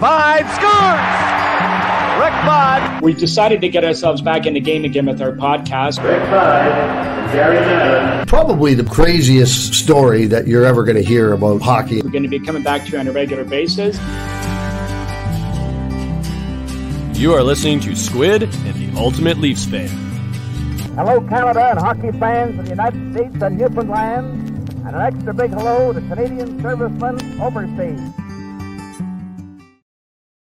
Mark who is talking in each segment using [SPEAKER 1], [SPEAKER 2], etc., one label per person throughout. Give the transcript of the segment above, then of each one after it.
[SPEAKER 1] Vaive scores! Rick Vaive.
[SPEAKER 2] We decided to get ourselves back in the game again with our podcast.
[SPEAKER 3] Rick Vaive and Gary Madden.
[SPEAKER 4] Probably the craziest story that you're ever going to hear about hockey.
[SPEAKER 2] We're going to be coming back to you on a regular basis.
[SPEAKER 5] You are listening to Squid and the Ultimate Leafs Fan.
[SPEAKER 6] Hello, Canada and hockey fans of the United States and Newfoundland, and an extra big hello to Canadian servicemen overseas.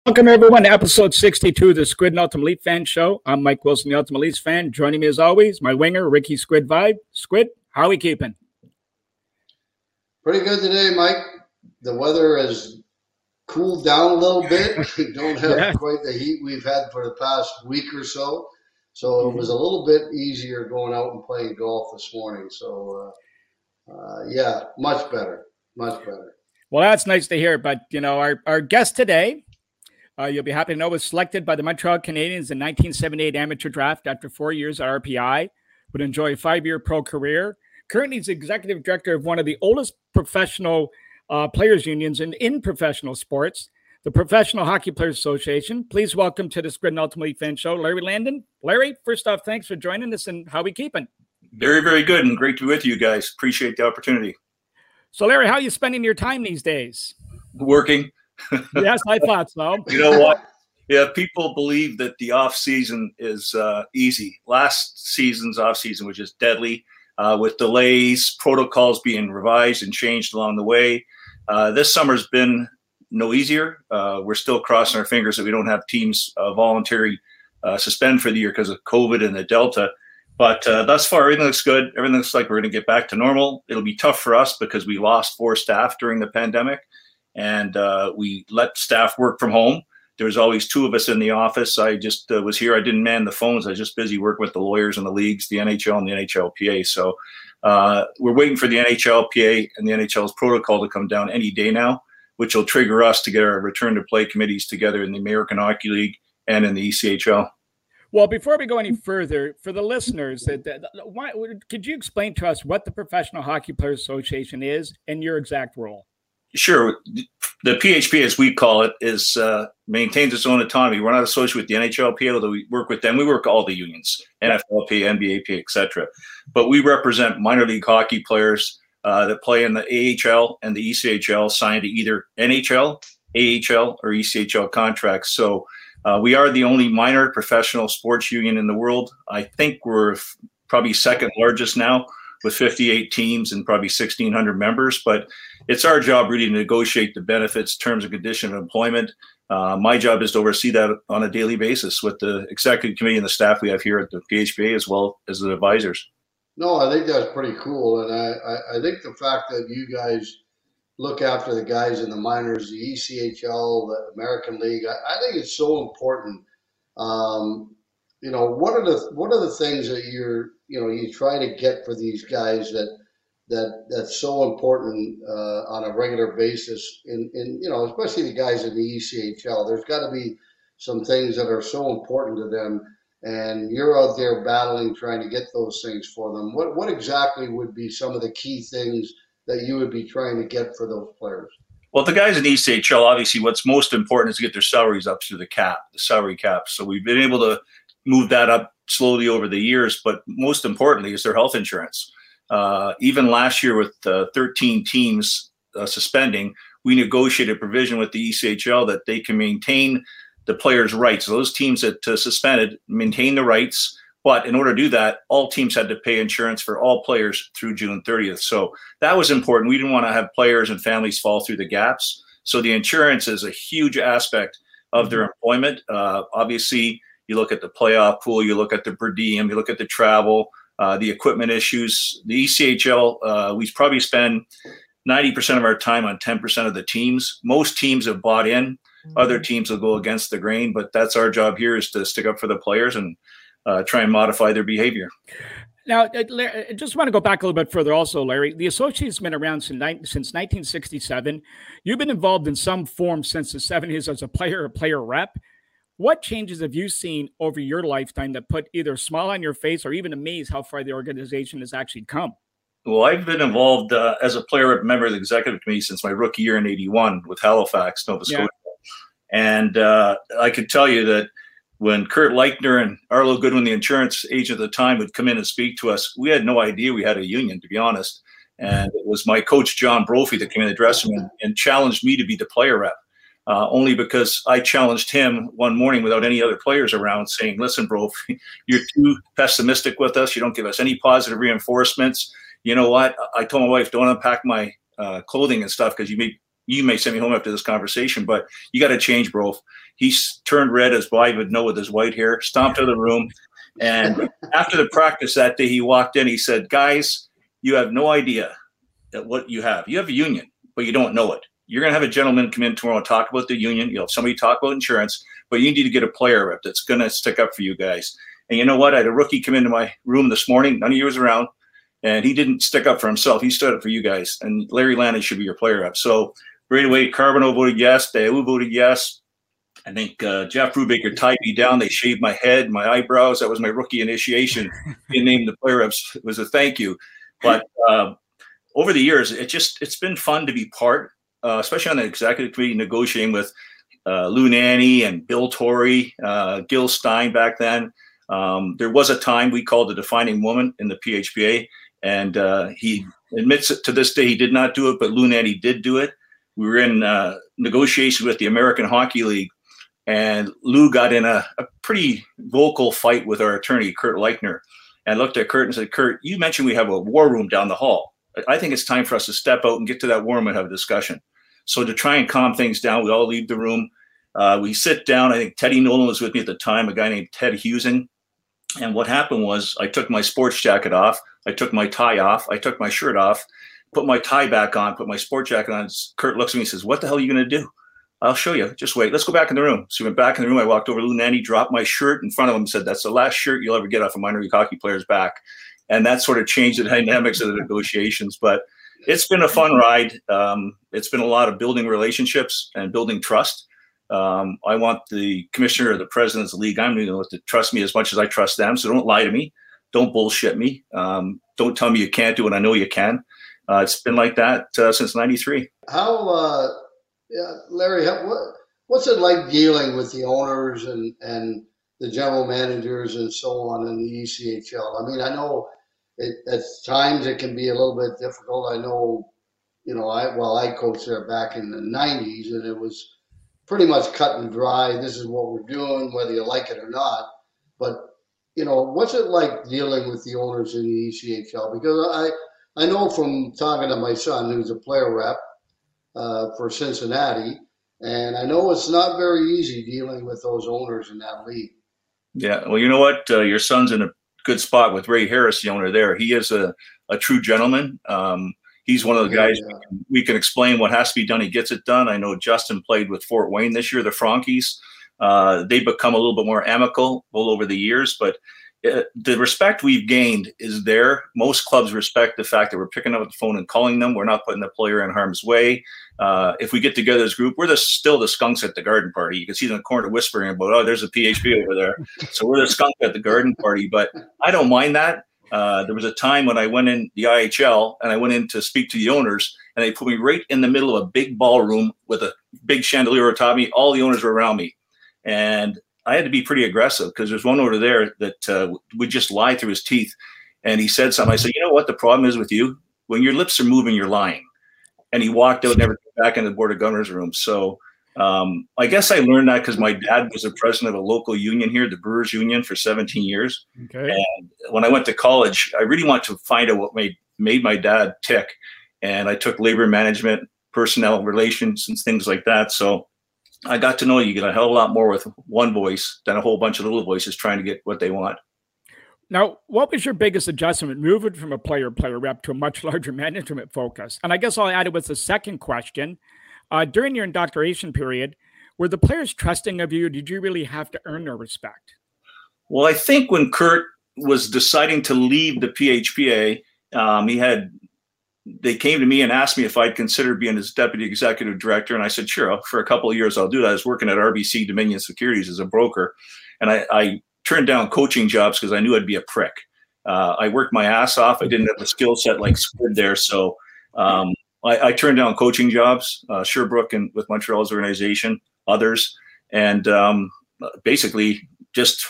[SPEAKER 2] Welcome, everyone, to episode 62 of the Squid and Ultimate Leaf Fan Show. I'm Mike Wilson, the Ultimate Leafs fan. Joining me, as always, my winger, Ricky Squid Vaive. Squid, how are we keeping?
[SPEAKER 7] Pretty good today, Mike. The weather has cooled down a little bit. we don't have yeah. quite the heat we've had for the past week or so. So mm-hmm. it was a little bit easier going out and playing golf this morning. So, uh, uh, yeah, much better. Much better.
[SPEAKER 2] Well, that's nice to hear. But, you know, our, our guest today uh, you'll be happy to know was selected by the Montreal Canadiens in 1978 amateur draft after four years at RPI. Would enjoy a five-year pro career. Currently, he's executive director of one of the oldest professional uh, players unions in, in professional sports, the Professional Hockey Players Association. Please welcome to the Squid and Ultimately Fan Show, Larry Landon. Larry, first off, thanks for joining us and how we keeping?
[SPEAKER 8] Very, very good and great to be with you guys. Appreciate the opportunity.
[SPEAKER 2] So, Larry, how are you spending your time these days?
[SPEAKER 8] Working
[SPEAKER 2] yes, I thought so.
[SPEAKER 8] you know what? Yeah, people believe that the off season is uh, easy. Last season's off season was just deadly, uh, with delays, protocols being revised and changed along the way. Uh, this summer's been no easier. Uh, we're still crossing our fingers that we don't have teams uh, voluntary uh, suspend for the year because of COVID and the Delta. But thus far, everything looks good. Everything looks like we're going to get back to normal. It'll be tough for us because we lost four staff during the pandemic and uh, we let staff work from home. There was always two of us in the office. I just uh, was here. I didn't man the phones. I was just busy working with the lawyers and the leagues, the NHL and the NHLPA. So uh, we're waiting for the NHLPA and the NHL's protocol to come down any day now, which will trigger us to get our return to play committees together in the American Hockey League and in the ECHL.
[SPEAKER 2] Well, before we go any further, for the listeners, that, that why, could you explain to us what the Professional Hockey Players Association is and your exact role?
[SPEAKER 8] Sure. The PHP, as we call it, is uh, maintains its own autonomy. We're not associated with the NHLPA, although we work with them. We work all the unions, NFLP, NBAP, etc. But we represent minor league hockey players uh, that play in the AHL and the ECHL, signed to either NHL, AHL, or ECHL contracts. So uh, we are the only minor professional sports union in the world. I think we're f- probably second largest now with 58 teams and probably 1,600 members. But it's our job really to negotiate the benefits, terms, and condition of employment. Uh, my job is to oversee that on a daily basis with the executive committee and the staff we have here at the PHPA as well as the advisors.
[SPEAKER 7] No, I think that's pretty cool, and I, I, I think the fact that you guys look after the guys in the minors, the ECHL, the American League, I, I think it's so important. Um, you know, what are the what are the things that you're you know you try to get for these guys that that that's so important uh, on a regular basis in in you know especially the guys in the ECHL there's got to be some things that are so important to them and you're out there battling trying to get those things for them. What what exactly would be some of the key things that you would be trying to get for those players?
[SPEAKER 8] Well, the guys in ECHL, obviously, what's most important is to get their salaries up to the cap, the salary cap. So we've been able to move that up slowly over the years. But most importantly, is their health insurance. Uh, even last year, with uh, 13 teams uh, suspending, we negotiated a provision with the ECHL that they can maintain the players' rights. Those teams that uh, suspended maintain the rights. But in order to do that, all teams had to pay insurance for all players through June 30th. So that was important. We didn't want to have players and families fall through the gaps. So the insurance is a huge aspect of their mm-hmm. employment. Uh, obviously, you look at the playoff pool, you look at the per diem, you look at the travel, uh, the equipment issues. The ECHL, uh, we probably spend 90% of our time on 10% of the teams. Most teams have bought in. Other mm-hmm. teams will go against the grain, but that's our job here is to stick up for the players and uh, try and modify their behavior.
[SPEAKER 2] Now, uh, I just want to go back a little bit further, also, Larry. The association's been around since, since 1967. You've been involved in some form since the 70s as a player, a player rep. What changes have you seen over your lifetime that put either a smile on your face or even amaze how far the organization has actually come?
[SPEAKER 8] Well, I've been involved uh, as a player rep member of the executive committee since my rookie year in '81 with Halifax, Nova Scotia. And uh, I could tell you that when Kurt Leichner and Arlo Goodwin, the insurance agent at the time, would come in and speak to us, we had no idea we had a union, to be honest. And it was my coach, John Brophy, that came in the dressing room and challenged me to be the player rep. Uh, only because I challenged him one morning without any other players around, saying, "Listen, bro, you're too pessimistic with us. You don't give us any positive reinforcements. You know what? I told my wife, don't unpack my uh, clothing and stuff because you may you may send me home after this conversation, but you got to change, bro." He turned red as I would know with his white hair, stomped out of the room, and after the practice that day, he walked in. He said, "Guys, you have no idea that what you have. You have a union, but you don't know it." You're going to have a gentleman come in tomorrow and talk about the union. You'll have somebody talk about insurance, but you need to get a player rep that's going to stick up for you guys. And you know what? I had a rookie come into my room this morning. None of you was around, and he didn't stick up for himself. He stood up for you guys. And Larry Landon should be your player rep. So right away, Carbonneau voted yes. Daou voted yes. I think uh, Jeff Brubaker tied me down. They shaved my head, my eyebrows. That was my rookie initiation. Being named the player reps was a thank you. But uh, over the years, it just it's been fun to be part uh, especially on the executive committee, negotiating with uh, Lou Nanne and Bill Torrey, uh, Gil Stein back then. Um, there was a time we called the defining woman in the PHPA, and uh, he admits it to this day he did not do it, but Lou Nanne did do it. We were in uh, negotiations with the American Hockey League, and Lou got in a, a pretty vocal fight with our attorney, Kurt Leichner, and looked at Kurt and said, Kurt, you mentioned we have a war room down the hall. I think it's time for us to step out and get to that war room and have a discussion. So to try and calm things down, we all leave the room. Uh, we sit down. I think Teddy Nolan was with me at the time, a guy named Ted Husing. And what happened was I took my sports jacket off. I took my tie off. I took my shirt off, put my tie back on, put my sports jacket on. Kurt looks at me and says, what the hell are you going to do? I'll show you. Just wait. Let's go back in the room. So we went back in the room. I walked over to Lou Nanne, dropped my shirt in front of him, and said, That's the last shirt you'll ever get off a minor league hockey player's back. And that sort of changed the dynamics of the negotiations. But it's been a fun ride. Um, it's been a lot of building relationships and building trust. Um, I want the commissioner or the president of the league I'm going to trust me as much as I trust them. So don't lie to me. Don't bullshit me. Um, don't tell me you can't do it. I know you can. Uh, it's been like that uh, since '93.
[SPEAKER 7] How, uh, yeah, Larry? How, what, what's it like dealing with the owners and and the general managers and so on in the ECHL? I mean, I know it, at times it can be a little bit difficult. I know, you know, I well, I coached there back in the '90s, and it was pretty much cut and dry. This is what we're doing, whether you like it or not. But you know, what's it like dealing with the owners in the ECHL? Because I I know from talking to my son, who's a player rep uh, for Cincinnati, and I know it's not very easy dealing with those owners in that league.
[SPEAKER 8] Yeah, well, you know what? Uh, your son's in a good spot with Ray Harris, the owner there. He is a, a true gentleman. Um, he's one of the guys yeah. we, can, we, can, explain what has to be done. He gets it done. I know Justin played with Fort Wayne this year, the Frankies. Uh, they become a little bit more amicable over the years, but uh, the respect we've gained is there. Most clubs respect the fact that we're picking up the phone and calling them. We're not putting the player in harm's way. Uh, if we get together as a group, we're the, still the skunks at the garden party. You can see them in the corner whispering about, oh, there's a PHP over there. So we're the skunk at the garden party. But I don't mind that. Uh, there was a time when I went in the IHL and I went in to speak to the owners, and they put me right in the middle of a big ballroom with a big chandelier atop me. All the owners were around me. And I had to be pretty aggressive because there's one over there that uh, would just lie through his teeth. And he said something. I said, you know what the problem is with you? When your lips are moving, you're lying. And he walked out, never came back in the board of governors room. So um, I guess I learned that because my dad was the president of a local union here, the Brewers Union, for 17 years. Okay. And when I went to college, I really wanted to find out what made made my dad tick. And I took labor management, personnel relations, and things like that. So I got to know you get a hell of a lot more with one voice than a whole bunch of little voices trying to get what they want.
[SPEAKER 2] Now, what was your biggest adjustment moving from a player player rep to a much larger management focus? And I guess I'll add it with the second question. Uh, during your indoctrination period, were the players trusting of you? Did you really have to earn their respect?
[SPEAKER 8] Well, I think when Kurt was deciding to leave the PHPA, um, he had they came to me and asked me if I'd consider being his deputy executive director, and I said, sure. For a couple of years, I'll do that. I was working at RBC Dominion Securities as a broker, and I, I turned down coaching jobs because I knew I'd be a prick. Uh, I worked my ass off. I didn't have the skill set like Squid there, so um, I, I, turned down coaching jobs, uh, Sherbrooke and with Montreal's organization. others, and um, basically just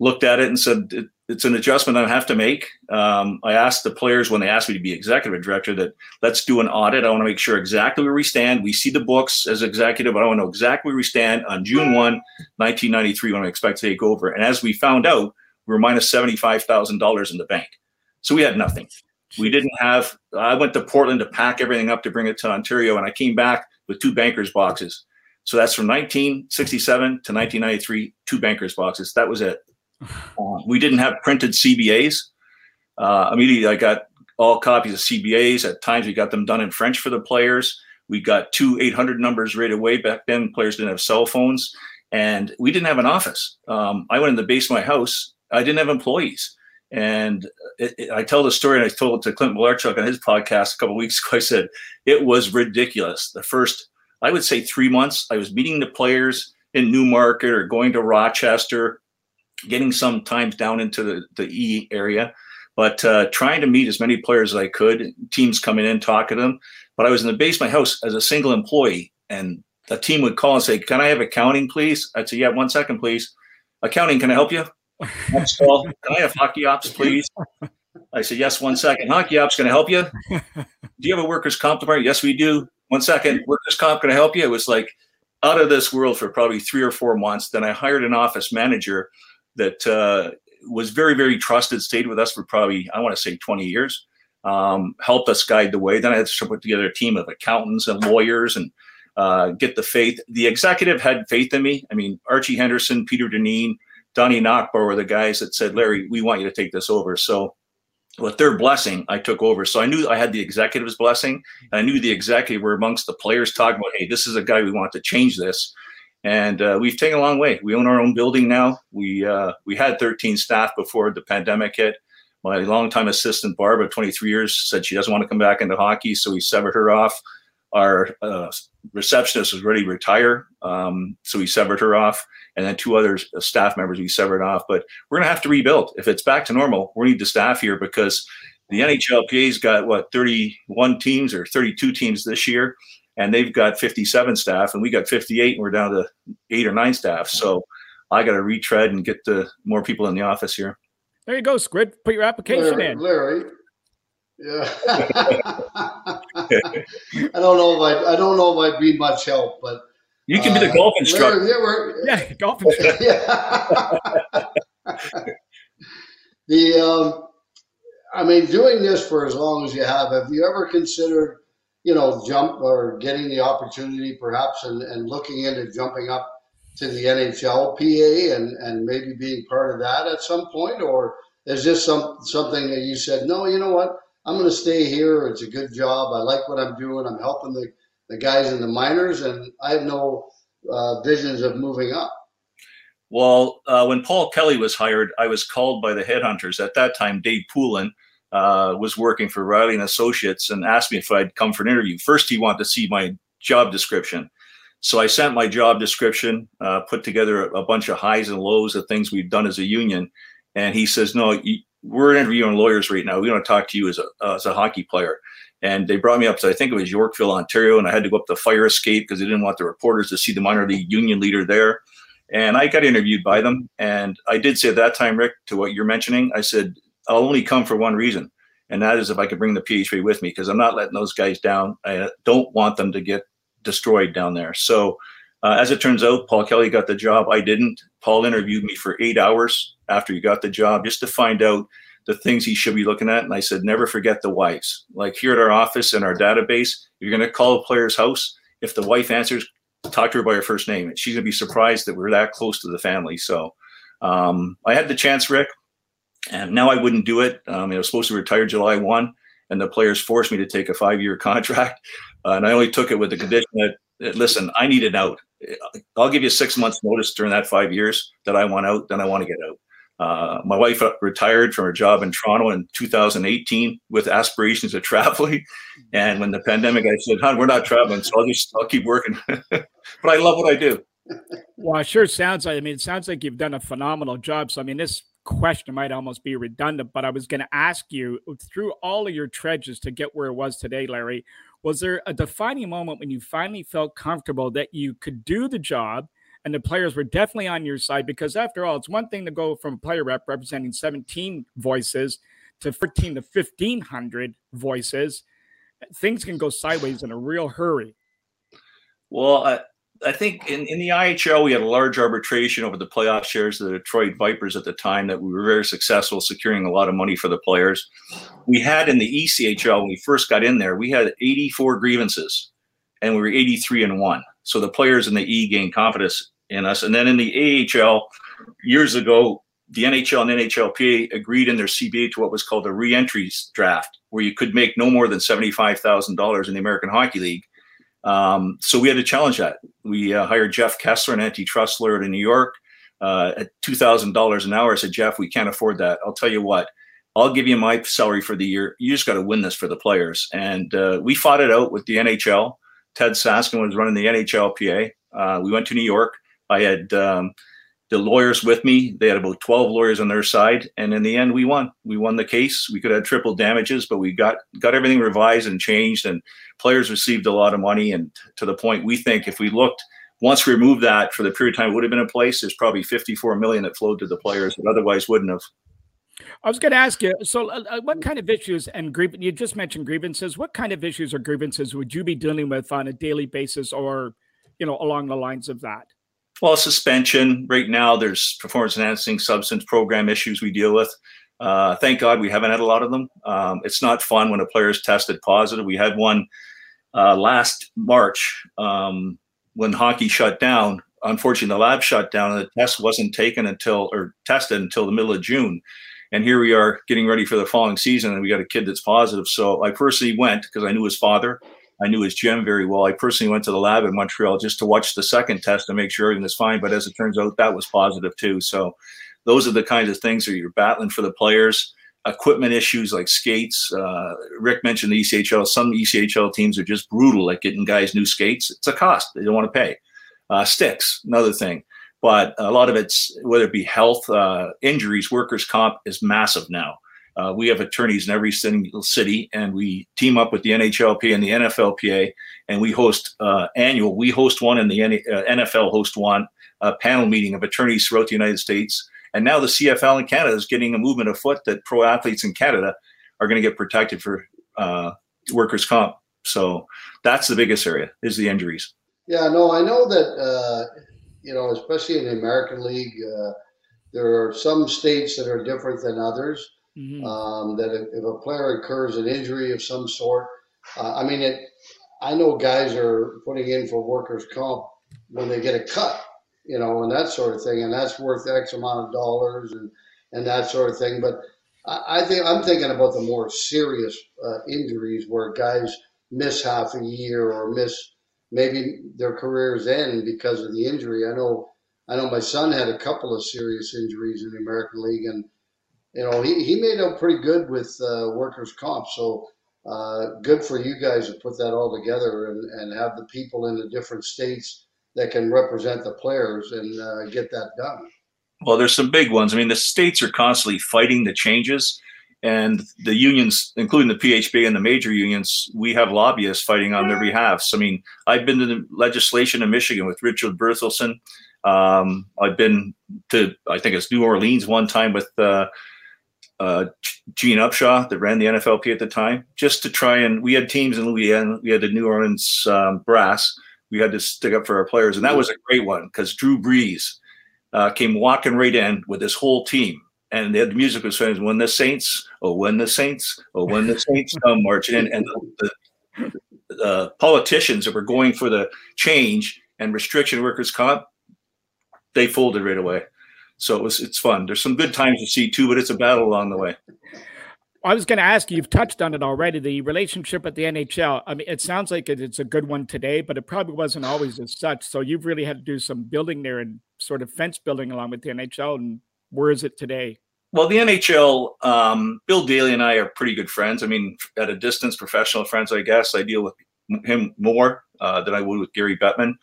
[SPEAKER 8] looked at it and said it's an adjustment I have to make. Um, I asked the players when they asked me to be executive director that let's do an audit. I want to make sure exactly where we stand. We see the books as executive. I want to know exactly where we stand on June 1, 1993, when I expect to take over. And as we found out, we were minus $75,000 in the bank. So we had nothing. We didn't have, I went to Portland to pack everything up to bring it to Ontario, and I came back with two bankers' boxes. So that's from 1967 to 1993, two bankers' boxes. That was it. Uh, we didn't have printed CBAs. Uh, immediately, I got all copies of CBAs. At times, we got them done in French for the players. We got two 800 numbers right away. Back then, players didn't have cell phones, and we didn't have an office. Um, I went in the base of my house. I didn't have employees. And it, it, I tell the story, and I told it to Clint Malarchuk on his podcast a couple weeks ago. I said it was ridiculous. The first, I would say, three months, I was meeting the players in Newmarket or going to Rochester getting sometimes down into the, the E area, but uh, trying to meet as many players as I could. Teams coming in, talking to them. But I was in the base of my house as a single employee, and the team would call and say, "Can I have accounting, please?" I'd say, "Yeah, one second, please." Accounting, can I help you? Next call. Can I have hockey ops, please? I said, "Yes, one second. Hockey ops, can I help you? Do you have a workers' comp department? Yes, we do. One second. Workers' comp, can I help you?" It was like out of this world for probably three or four months. Then I hired an office manager that uh, was very, very trusted, stayed with us for probably, I want to say 20 years, um, helped us guide the way. Then I had to put together a team of accountants and lawyers and uh, get the faith. The executive had faith in me. I mean, Archie Henderson, Peter Deneen, Donnie Nachbaur were the guys that said, Larry, we want you to take this over. So with their blessing, I took over. So I knew I had the executive's blessing. I knew the executive were amongst the players talking about, hey, this is a guy we want to change this and uh, we've taken a long way. We own our own building now. We uh, we had 13 staff before the pandemic hit. My longtime assistant Barbara, 23 years, said she doesn't want to come back into hockey, so we severed her off. Our uh, receptionist was ready to retire, um, so we severed her off, and then two other staff members we severed off. But we're going to have to rebuild. If it's back to normal, we need the staff here because the NHLPA's got what 31 teams or 32 teams this year and they've got 57 staff and we got 58 and we're down to eight or nine staff. So i got to retread and get the more people in the office here.
[SPEAKER 2] There you go squid. Put your application
[SPEAKER 7] larry,
[SPEAKER 2] in.
[SPEAKER 7] Larry. Yeah. I don't know if i i don't know if i'd be much help but
[SPEAKER 8] you can uh, be the uh, golf instructor.
[SPEAKER 2] Larry, yeah, yeah golf instructor.
[SPEAKER 7] Yeah. the um i mean doing this for as long as you have have you ever considered you know, jump or getting the opportunity perhaps and, and looking into jumping up to the NHLPA and, and maybe being part of that at some point? Or is this some, something that you said, no, you know what? I'm going to stay here. It's a good job. I like what I'm doing. I'm helping the, the guys in the minors, and I have no uh, visions of moving up.
[SPEAKER 8] Well, uh, when Paul Kelly was hired, I was called by the headhunters at that time, Dave Poulin, uh, was working for Riley and Associates and asked me if I'd come for an interview. First, he wanted to see my job description. So I sent my job description, uh, put together a, a, bunch of highs and lows of things we've done as a union. And he says, no, you, we're interviewing lawyers right now. We want to talk to you as a, uh, as a hockey player. And they brought me up to, I think it was Yorkville, Ontario. And I had to go up the fire escape because they didn't want the reporters to see the minor league union leader there. And I got interviewed by them. And I did say at that time, Rick, to what you're mentioning, I said, I'll only come for one reason, and that is if I could bring the PHP with me because I'm not letting those guys down. I don't want them to get destroyed down there. So, uh, as it turns out, Paul Kelly got the job. I didn't. Paul interviewed me for eight hours after he got the job just to find out the things he should be looking at. And I said, never forget the wives. Like here at our office in our database, you're going to call a player's house. If the wife answers, talk to her by her first name. And she's going to be surprised that we're that close to the family. So um, I had the chance, Rick. And now I wouldn't do it. Um, I was supposed to retire July 1, and the players forced me to take a five year contract. Uh, and I only took it with the condition that, listen, I need it out. I'll give you six months' notice during that five years that I want out, then I want to get out. Uh, my wife retired from her job in Toronto in 2018 with aspirations of traveling. And when the pandemic, I said, "Hon, we're not traveling, so I'll just I'll keep working." but I love what I do.
[SPEAKER 2] Well, it sure sounds like. I mean, it sounds like you've done a phenomenal job. So, I mean, this question might almost be redundant, but I was going to ask you through all of your treaches to get where it was today, Larry. Was there a defining moment when you finally felt comfortable that you could do the job and the players were definitely on your side? Because after all, it's one thing to go from player rep representing 17 voices to 14 to 1500 voices. Things can go sideways in a real hurry.
[SPEAKER 8] Well, I, I think in, in the IHL, we had a large arbitration over the playoff shares of the Detroit Vipers at the time that we were very successful securing a lot of money for the players. We had in the ECHL, when we first got in there, we had 84 grievances and we were 83 and one. So the players in the E gained confidence in us. And then in the AHL, years ago, the NHL and NHLPA agreed in their CBA to what was called a reentries draft, where you could make no more than $75,000 in the American Hockey League um, so we had to challenge that. We uh, hired Jeff Kessler, an antitrust lawyer in New York, uh, at two thousand dollars an hour. I said, Jeff, we can't afford that. I'll tell you what. I'll give you my salary for the year. You just got to win this for the players. And uh, we fought it out with the NHL. Ted Saskin was running the NHLPA. Uh, we went to New York. I had um, the lawyers with me. They had about 12 lawyers on their side. And in the end, we won. We won the case. We could have triple damages, but we got got everything revised and changed. And players received a lot of money. And to the point we think if we looked, once we removed that for the period of time it would have been in place, there's probably 54 million that flowed to the players that otherwise wouldn't have.
[SPEAKER 2] I was going to ask you. So, uh, uh what kind of issues and grievance? You just mentioned grievances. What kind of issues or grievances would you be dealing with on a daily basis, or you know, along the lines of that?
[SPEAKER 8] Well, suspension. Right now, there's performance enhancing substance program issues we deal with. Uh, thank God we haven't had a lot of them. Um, it's not fun when a player is tested positive. We had one uh, last March um, when hockey shut down. Unfortunately, the lab shut down and the test wasn't taken until or tested until the middle of June. And here we are getting ready for the following season, and we got a kid that's positive. So I personally went because I knew his father. I knew his gym very well. I personally went to the lab in Montreal just to watch the second test to make sure everything was fine. But as it turns out, that was positive too. So those are the kinds of things that you're battling for the players. Equipment issues like skates. Uh, Rick mentioned the ECHL. Some ECHL teams are just brutal at getting guys new skates. It's a cost they don't want to pay. Uh, sticks, another thing. But a lot of it's whether it be health, uh, injuries, workers' comp is massive now. Uh, we have attorneys in every single city, and we team up with the NHLP and the NFLPA, and we host uh, annual. We host one, and the NFL uh, host one a panel meeting of attorneys throughout the United States. And now the CFL in Canada is getting a movement afoot that pro athletes in Canada are going to get protected for uh, workers' comp. So that's the biggest area is the injuries.
[SPEAKER 7] Yeah, no, I know that uh, you know, especially in the American League, uh, there are some states that are different than others. Mm-hmm. Um, that if, if, a player incurs an injury of some sort, uh, I mean, it. I know guys are putting in for workers' comp when they get a cut, you know, and that sort of thing, and that's worth X amount of dollars and and that sort of thing. But I, I think I'm thinking about the more serious uh, injuries where guys miss half a year or miss maybe their careers end because of the injury. I know I know my son had a couple of serious injuries in the American League and you know, he, he made out pretty good with uh, workers' comp. So uh, good for you guys to put that all together and, and have the people in the different states that can represent the players and uh, get that done.
[SPEAKER 8] Well, there's some big ones. I mean, the states are constantly fighting the changes, and the unions, including the PHB and the major unions, we have lobbyists fighting on their behalf. So, I mean, I've been to the legislation in Michigan with Richard Berthelsen. Um, I've been to, I think it's New Orleans one time with uh, uh, Gene Upshaw that ran the NFLP at the time, just to try and we had teams in Louisiana. We had the New Orleans um, Brass. We had to stick up for our players, and that was a great one because Drew Brees uh, came walking right in with his whole team, and they had the music was saying, "When the Saints, oh when the Saints, oh when the Saints come marching in," and the, the, the politicians that were going for the change and restriction workers comp, they folded right away. So it was it's fun. There's some good times to see too, but it's a battle along the way.
[SPEAKER 2] I was going to ask you, you've touched on it already. The relationship at the NHL. I mean, it sounds like it's a good one today, but it probably wasn't always as such. So you've really had to do some building there and sort of fence building along with the NHL. And where is it today?
[SPEAKER 8] Well, the NHL, um, Bill Daly and I are pretty good friends. I mean, at a distance, professional friends, I guess. I deal with him more uh, than I would with Gary Bettman.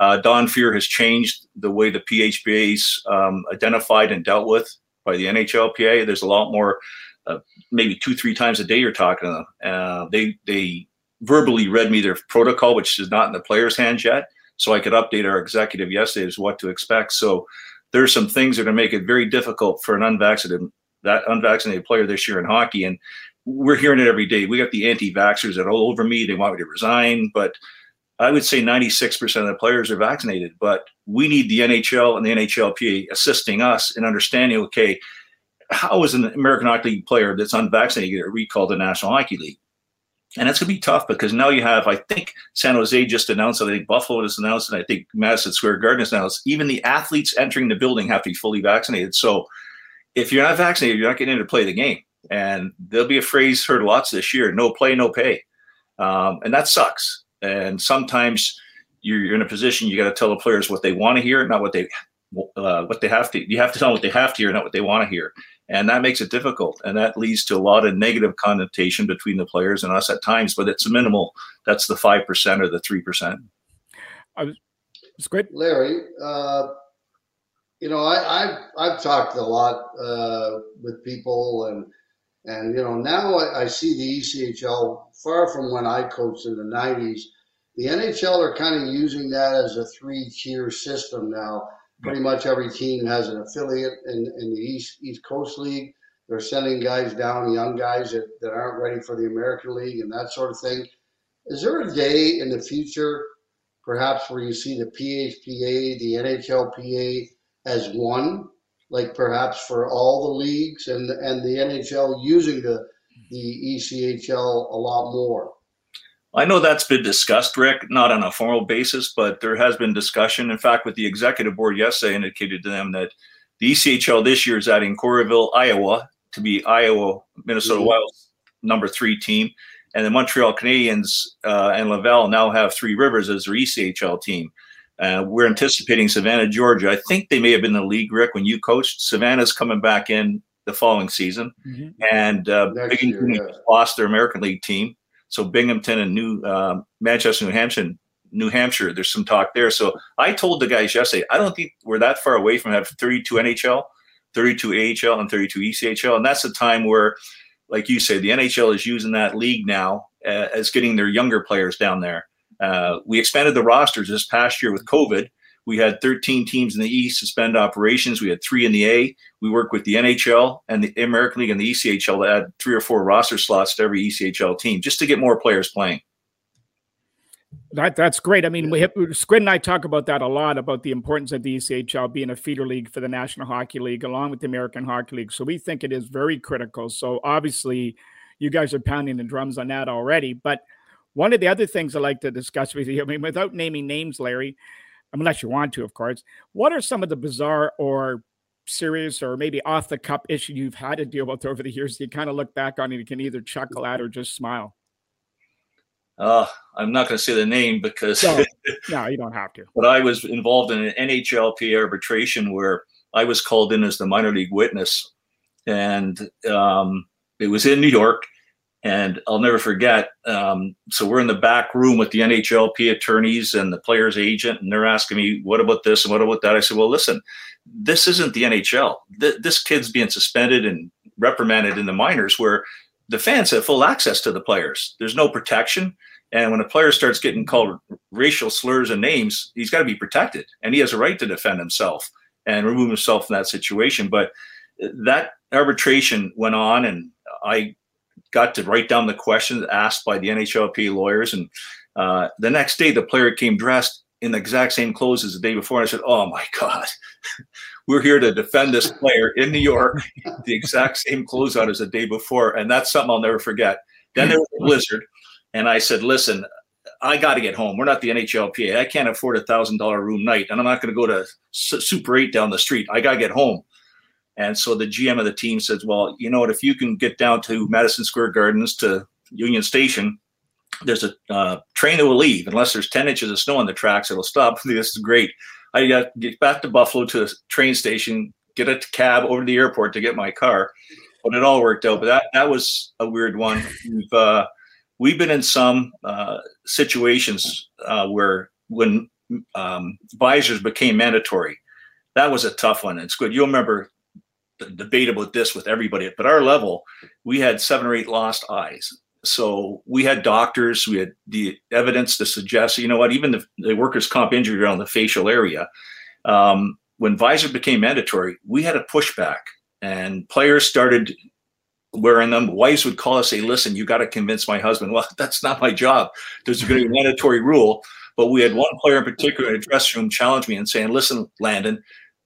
[SPEAKER 8] Uh, Don Fehr has changed the way the PHPA is um, identified and dealt with by the NHLPA. There's a lot more, uh, maybe two, three times a day you're talking to them. Uh, they they verbally read me their protocol, which is not in the players' hands yet. So I could update our executive yesterday as what to expect. So there's some things that are going to make it very difficult for an unvaccinated that unvaccinated player this year in hockey. And we're hearing it every day. We got the anti-vaxxers that are all over me. They want me to resign, but I would say 96% of the players are vaccinated. But we need the NHL and the NHLPA assisting us in understanding. Okay, how is an American Hockey League player that's unvaccinated get recalled to the National Hockey League? And that's going to be tough because now you have, I think San Jose just announced, I think Buffalo just announced, and I think Madison Square Garden has announced, even the athletes entering the building have to be fully vaccinated. So if you're not vaccinated, you're not getting in to play the game. And there'll be a phrase heard lots this year no play, no pay. Um, and that sucks. And sometimes you're, you're in a position you got to tell the players what they want to hear, not what they uh, what they have to. You have to tell them what they have to hear, not what they want to hear. And that makes it difficult and that leads to a lot of negative connotation between the players and us at times but it's minimal. That's the 5% or the 3%
[SPEAKER 2] it's great.
[SPEAKER 7] Larry uh, you know I, have I've talked a lot uh, with people and and you know now I, I see the echl far from when i coached in the 90s the nhl are kind of using that as a three tier system now pretty much every team has an affiliate in, in the East East Coast League. They're sending guys down, young guys that, that aren't ready for the American League and that sort of thing. Is there a day in the future, perhaps, where you see the PHPA, the NHLPA as one, like perhaps for all the leagues and and the NHL using the the ECHL a lot more?
[SPEAKER 8] I know that's been discussed, Rick, not on a formal basis, but there has been discussion. In fact, with the executive board yesterday, indicated to them that the ECHL this year is adding Coralville, Iowa, to be Iowa, Minnesota mm-hmm. Wild's number three team, and the Montreal Canadiens uh, and Laval now have Three Rivers as their ECHL team. Uh, we're anticipating Savannah, Georgia. I think they may have been in the league, Rick, when you coached. Savannah's coming back in the following season, mm-hmm. and uh, Binghamton yeah. lost their American League team. So Binghamton and New uh, Manchester, New Hampshire, New Hampshire, there's some talk there. So I told the guys yesterday, I don't think we're that far away from having 32 NHL, 32 AHL, and 32 ECHL, and that's the time where, like you say, the NHL is using that league now uh, as getting their younger players down there. Uh, we expanded the rosters this past year with COVID. We had 13 teams in the East suspend operations. We had three in the A. We work with the NHL and the American League and the ECHL to add three or four roster slots to every ECHL team just to get more players playing.
[SPEAKER 2] That that's great. I mean, we have, Squid and I talk about that a lot about the importance of the ECHL being a feeder league for the National Hockey League along with the American Hockey League. So we think it is very critical. So obviously, you guys are pounding the drums on that already. But one of the other things I like to discuss with you, I mean, without naming names, Larry, unless you want to, of course. What are some of the bizarre or serious or maybe off the cup issue you've had to deal with over the years? You kind of look back on it, you can either chuckle at or just smile.
[SPEAKER 8] Uh, I'm not going to say the name because
[SPEAKER 2] no, no, you don't have to.
[SPEAKER 8] But I was involved in an NHLP arbitration where I was called in as the minor league witness, and um, it was in New York and I'll never forget. Um, so we're in the back room with the NHLP attorneys and the player's agent, and they're asking me, "What about this and what about that?" I said, "Well, listen, this isn't the NHL. Th- this kid's being suspended and reprimanded in the minors, where the fans have full access to the players. There's no protection." And when a player starts getting called racial slurs and names, he's got to be protected, and he has a right to defend himself and remove himself from that situation. But that arbitration went on, and I got to write down the questions asked by the NHLP lawyers. And uh, the next day, the player came dressed in the exact same clothes as the day before. And I said, Oh my God, we're here to defend this player in New York, the exact same clothes on as the day before. And that's something I'll never forget. Then there was a blizzard. And I said, Listen, I got to get home. We're not the NHLPA. I can't afford a thousand dollar room night, and I'm not going to go to Super Eight down the street. I got to get home. And so the GM of the team says, well, you know what, if you can get down to Madison Square Gardens to Union Station, there's a uh, train that will leave unless there's 10 inches of snow on the tracks. It'll stop. This is great. I got to get back to Buffalo to the train station, get a cab over to the airport to get my car. But it all worked out. But that, that was a weird one. We've, uh, we've been in some uh, situations uh, where when um, visors became mandatory, that was a tough one. It's good. You'll remember debate about this with everybody. But our level, we had seven or eight lost eyes. So we had doctors, we had the evidence to suggest, you know what, even the, the workers' comp injury around the facial area. Um, when visor became mandatory, we had a pushback, and players started wearing them. Wives would call us, say, "Listen, you got to convince my husband." Well, that's not my job. There's going to be a mandatory rule. But we had one player in particular in a dressing room challenge me and saying, "Listen, Landon,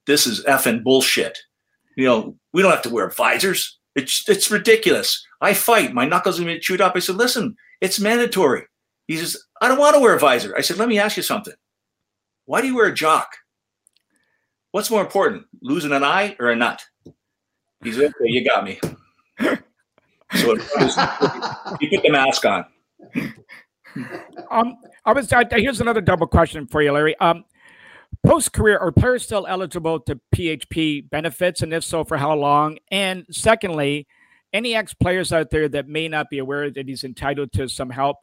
[SPEAKER 8] this is effing bullshit. You know, we don't have to wear visors. It's it's ridiculous. I fight. My knuckles are going to chewed up." I said, "Listen, it's mandatory." He says, "I don't want to wear a visor." I said, "Let me ask you something. Why do you wear a jock? What's more important, losing an eye or a nut?" He said, "Okay, you got me." so you put the mask on.
[SPEAKER 2] Um, I was. I, here's another double question for you, Larry. Um, post career, are players still eligible to PHP benefits, and if so, for how long? And secondly, any ex players out there that may not be aware that he's entitled to some help,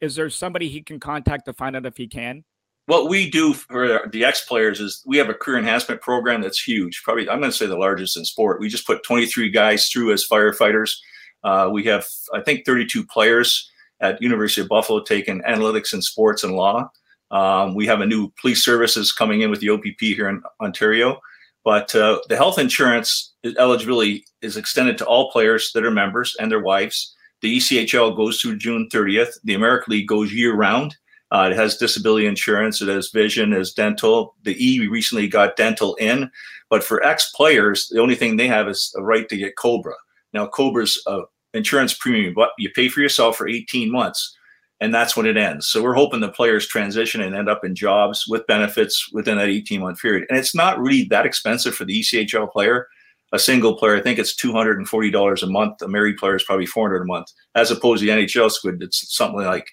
[SPEAKER 2] is there somebody he can contact to find out if he can?
[SPEAKER 8] what we do for the ex players is we have a career enhancement program that's huge. Probably, I'm going to say the largest in sport. We just put 23 guys through as firefighters. Uh, we have, I think, 32 players at University of Buffalo taking analytics in sports and law. Um, we have a new police services coming in with the OPP here in Ontario. But uh, the health insurance eligibility is extended to all players that are members and their wives. The ECHL goes through June 30th. The American League goes year round. Uh, it has disability insurance. It has vision, it has dental. The E recently got dental in, but for ex players, the only thing they have is a right to get Cobra. Now, Cobra's uh, insurance premium, but you pay for yourself for 18 months, and that's when it ends. So we're hoping the players transition and end up in jobs with benefits within that 18 month period. And it's not really that expensive for the ECHL player. A single player, I think it's $240 a month. A married player is probably 400 a month, as opposed to the NHL squid. It's something like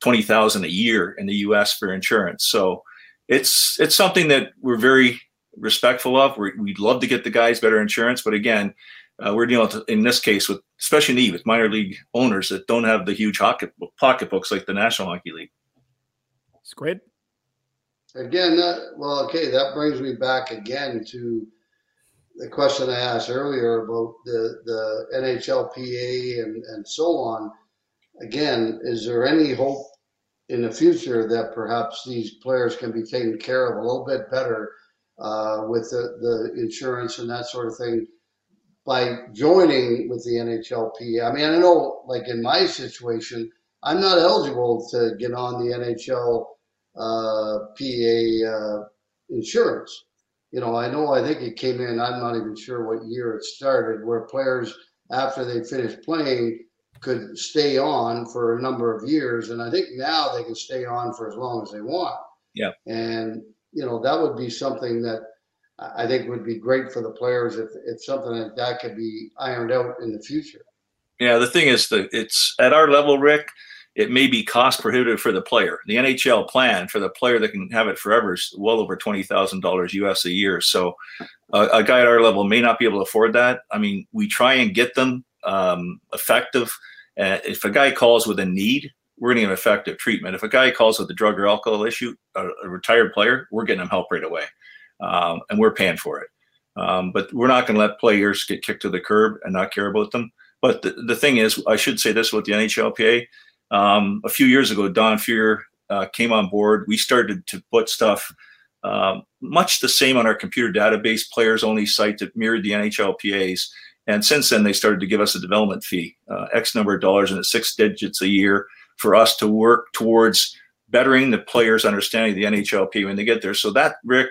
[SPEAKER 8] twenty thousand a year in the U.S. for insurance. So it's it's something that we're very respectful of. we would love to get the guys better insurance, but again, uh, we're dealing with, in this case with especially in the with minor league owners that don't have the huge pocket pocketbooks like the National Hockey League.
[SPEAKER 2] Squid.
[SPEAKER 7] Again, that, well, okay, that brings me back again to the question I asked earlier about the the NHLPA and and so on again, is there any hope in the future that perhaps these players can be taken care of a little bit better uh, with the, the insurance and that sort of thing by joining with the NHLP? I mean, I know, like in my situation, I'm not eligible to get on the NHL uh, PA uh, insurance. You know, I know, I think it came in, I'm not even sure what year it started, where players, after they finish playing, could stay on for a number of years. And I think now they can stay on for as long as they want.
[SPEAKER 8] Yeah.
[SPEAKER 7] And, you know, that would be something that I think would be great for the players if, it's something that that could be ironed out in the future.
[SPEAKER 8] Yeah. The thing is that it's at our level, Rick, it may be cost prohibitive for the player. The NHL plan for the player that can have it forever is well over twenty thousand dollars US a year. So, uh, a guy at our level may not be able to afford that. I mean, we try and get them um, effective. Uh, if a guy calls with a need, we're getting an effective treatment. If a guy calls with a drug or alcohol issue, a, a retired player, we're getting him help right away, um, and we're paying for it. Um, but we're not going to let players get kicked to the curb and not care about them. But the, the thing is, I should say this with the NHLPA. Um, a few years ago, Don Fehr uh, came on board. We started to put stuff uh, much the same on our computer database, players only site that mirrored the NHLPA's. And since then, they started to give us a development fee, uh, X number of dollars, and it's six digits a year for us to work towards bettering the players' understanding of the NHLP when they get there. So that, Rick,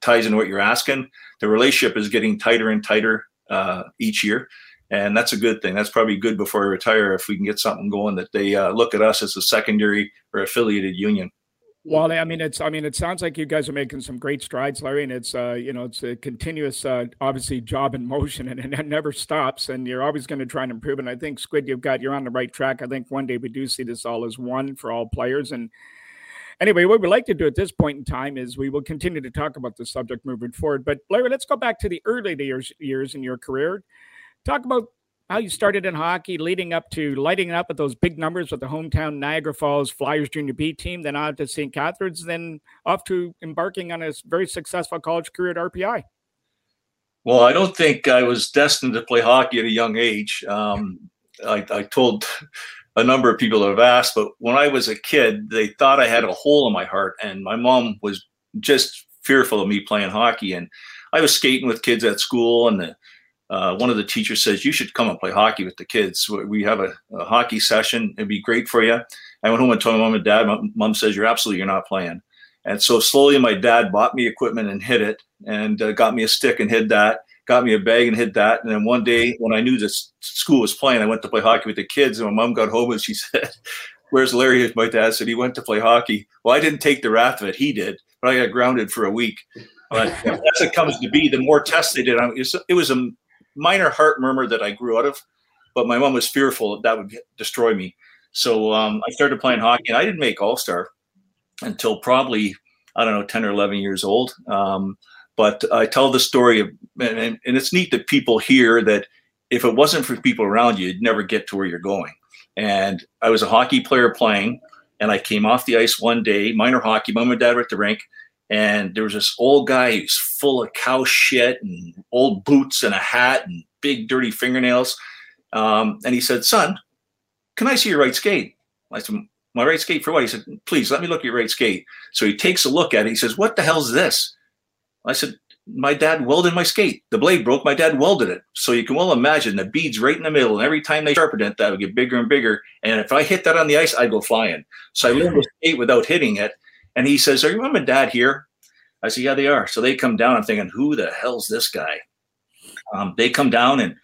[SPEAKER 8] ties into what you're asking. The relationship is getting tighter and tighter uh, each year. And that's a good thing. That's probably good before I retire if we can get something going that they uh, look at us as a secondary or affiliated union.
[SPEAKER 2] Well, I mean, it's I mean, it sounds like you guys are making some great strides, Larry, and it's uh, you know, it's a continuous, uh, obviously, job in motion, and, and it never stops, and you're always going to try and improve. And I think Squid, you've got you're on the right track. I think one day we do see this all as one for all players. And anyway, what we like to do at this point in time is we will continue to talk about the subject moving forward. But Larry, let's go back to the early years years in your career. Talk about how you started in hockey, leading up to lighting up at those big numbers with the hometown Niagara Falls Flyers Junior B team, then on to St. Catharines, then off to embarking on a very successful college career at RPI.
[SPEAKER 8] Well, I don't think I was destined to play hockey at a young age. Um, I, I, told a number of people have asked, but when I was a kid, they thought I had a hole in my heart, and my mom was just fearful of me playing hockey. And I was skating with kids at school, and the, uh, one of the teachers says, "You should come and play hockey with the kids. We have a, a hockey session. It'd be great for you." I went home and told my mom and dad. My mom says, "You're absolutely you're not playing." And so slowly, my dad bought me equipment and hid it, and uh, got me a stick and hid that got me a bag and hid that. And then one day when I knew this school was playing, I went to play hockey with the kids. And my mom got home and she said, Where's Larry? My dad said he went to play hockey. Well, I didn't take the wrath of it. He did, but I got grounded for a week. But as it comes to be, the more tests they did, it was a minor heart murmur that I grew out of. But my mom was fearful that that would destroy me. So um, I started playing hockey, and I didn't make All Star until probably I don't know, ten or eleven years old. Um, but I tell the story of, and, and it's neat that people hear that if it wasn't for people around you, you'd never get to where you're going. And I was a hockey player playing, and I came off the ice one day, minor hockey. Mom and dad were at the rink, and there was this old guy who's full of cow shit and old boots and a hat and big dirty fingernails. Um, and he said, "Son, can I see your right skate?" I said, "My right skate for what?" He said, "Please let me look at your right skate." So he takes a look at it. He says, "What the hell's this?" I said, my dad welded my skate. The blade broke. My dad welded it. So you can well imagine the beads right in the middle. And every time they sharpened it, that would get bigger and bigger. And if I hit that on the ice, I'd go flying. So I learned to skate without hitting it. And he says, Are you mom and dad here? I said, Yeah, they are. So they come down. I'm thinking, Who the hell's this guy? Um, they come down and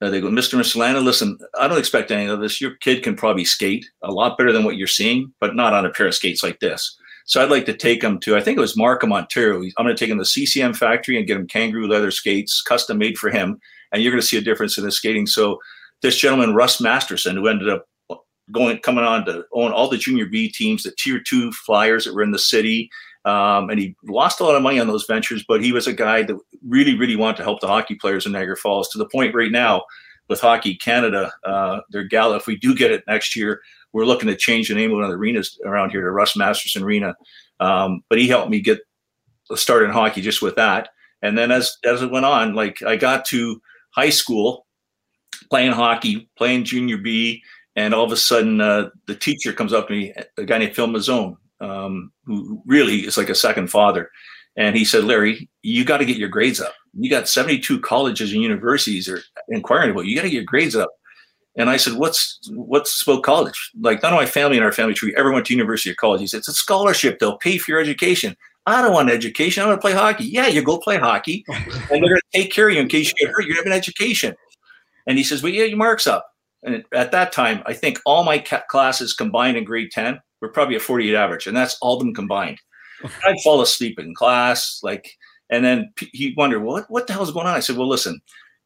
[SPEAKER 8] uh, they go, Mr. Solana, listen, I don't expect any of this. Your kid can probably skate a lot better than what you're seeing, but not on a pair of skates like this. So I'd like to take him to, I think it was Markham, Ontario. I'm going to take him to the CCM factory and get him kangaroo leather skates, custom made for him. And you're going to see a difference in his skating. So this gentleman, Russ Masterson, who ended up going coming on to own all the junior B teams, the tier two flyers that were in the city. Um, and he lost a lot of money on those ventures, but he was a guy that really, really wanted to help the hockey players in Niagara Falls to the point right now with Hockey Canada, uh, their gala, if we do get it next year, we're looking to change the name of one of the arenas around here to Russ Masterson Arena. Um, but he helped me get started in hockey just with that. And then as as it went on, like I got to high school playing hockey, playing junior B, and all of a sudden uh, the teacher comes up to me, a guy named Phil Mazzone, um, who really is like a second father. And he said, Larry, you got to get your grades up. You got 72 colleges and universities are inquiring about you. You got to get your grades up. And I said, "What's what's Spoke College? Like none of my family in our family tree ever went to University or college." He said, "It's a scholarship. They'll pay for your education." I don't want education. I want to play hockey. Yeah, you go play hockey, and they're going to take care of you in case you get hurt. You're going to have an education. And he says, "Well, yeah, your marks up." And at that time, I think all my classes combined in grade ten were probably a 48 average, and that's all of them combined. I'd fall asleep in class, like, and then he wondered, well, what, what the hell is going on? I said, well, listen,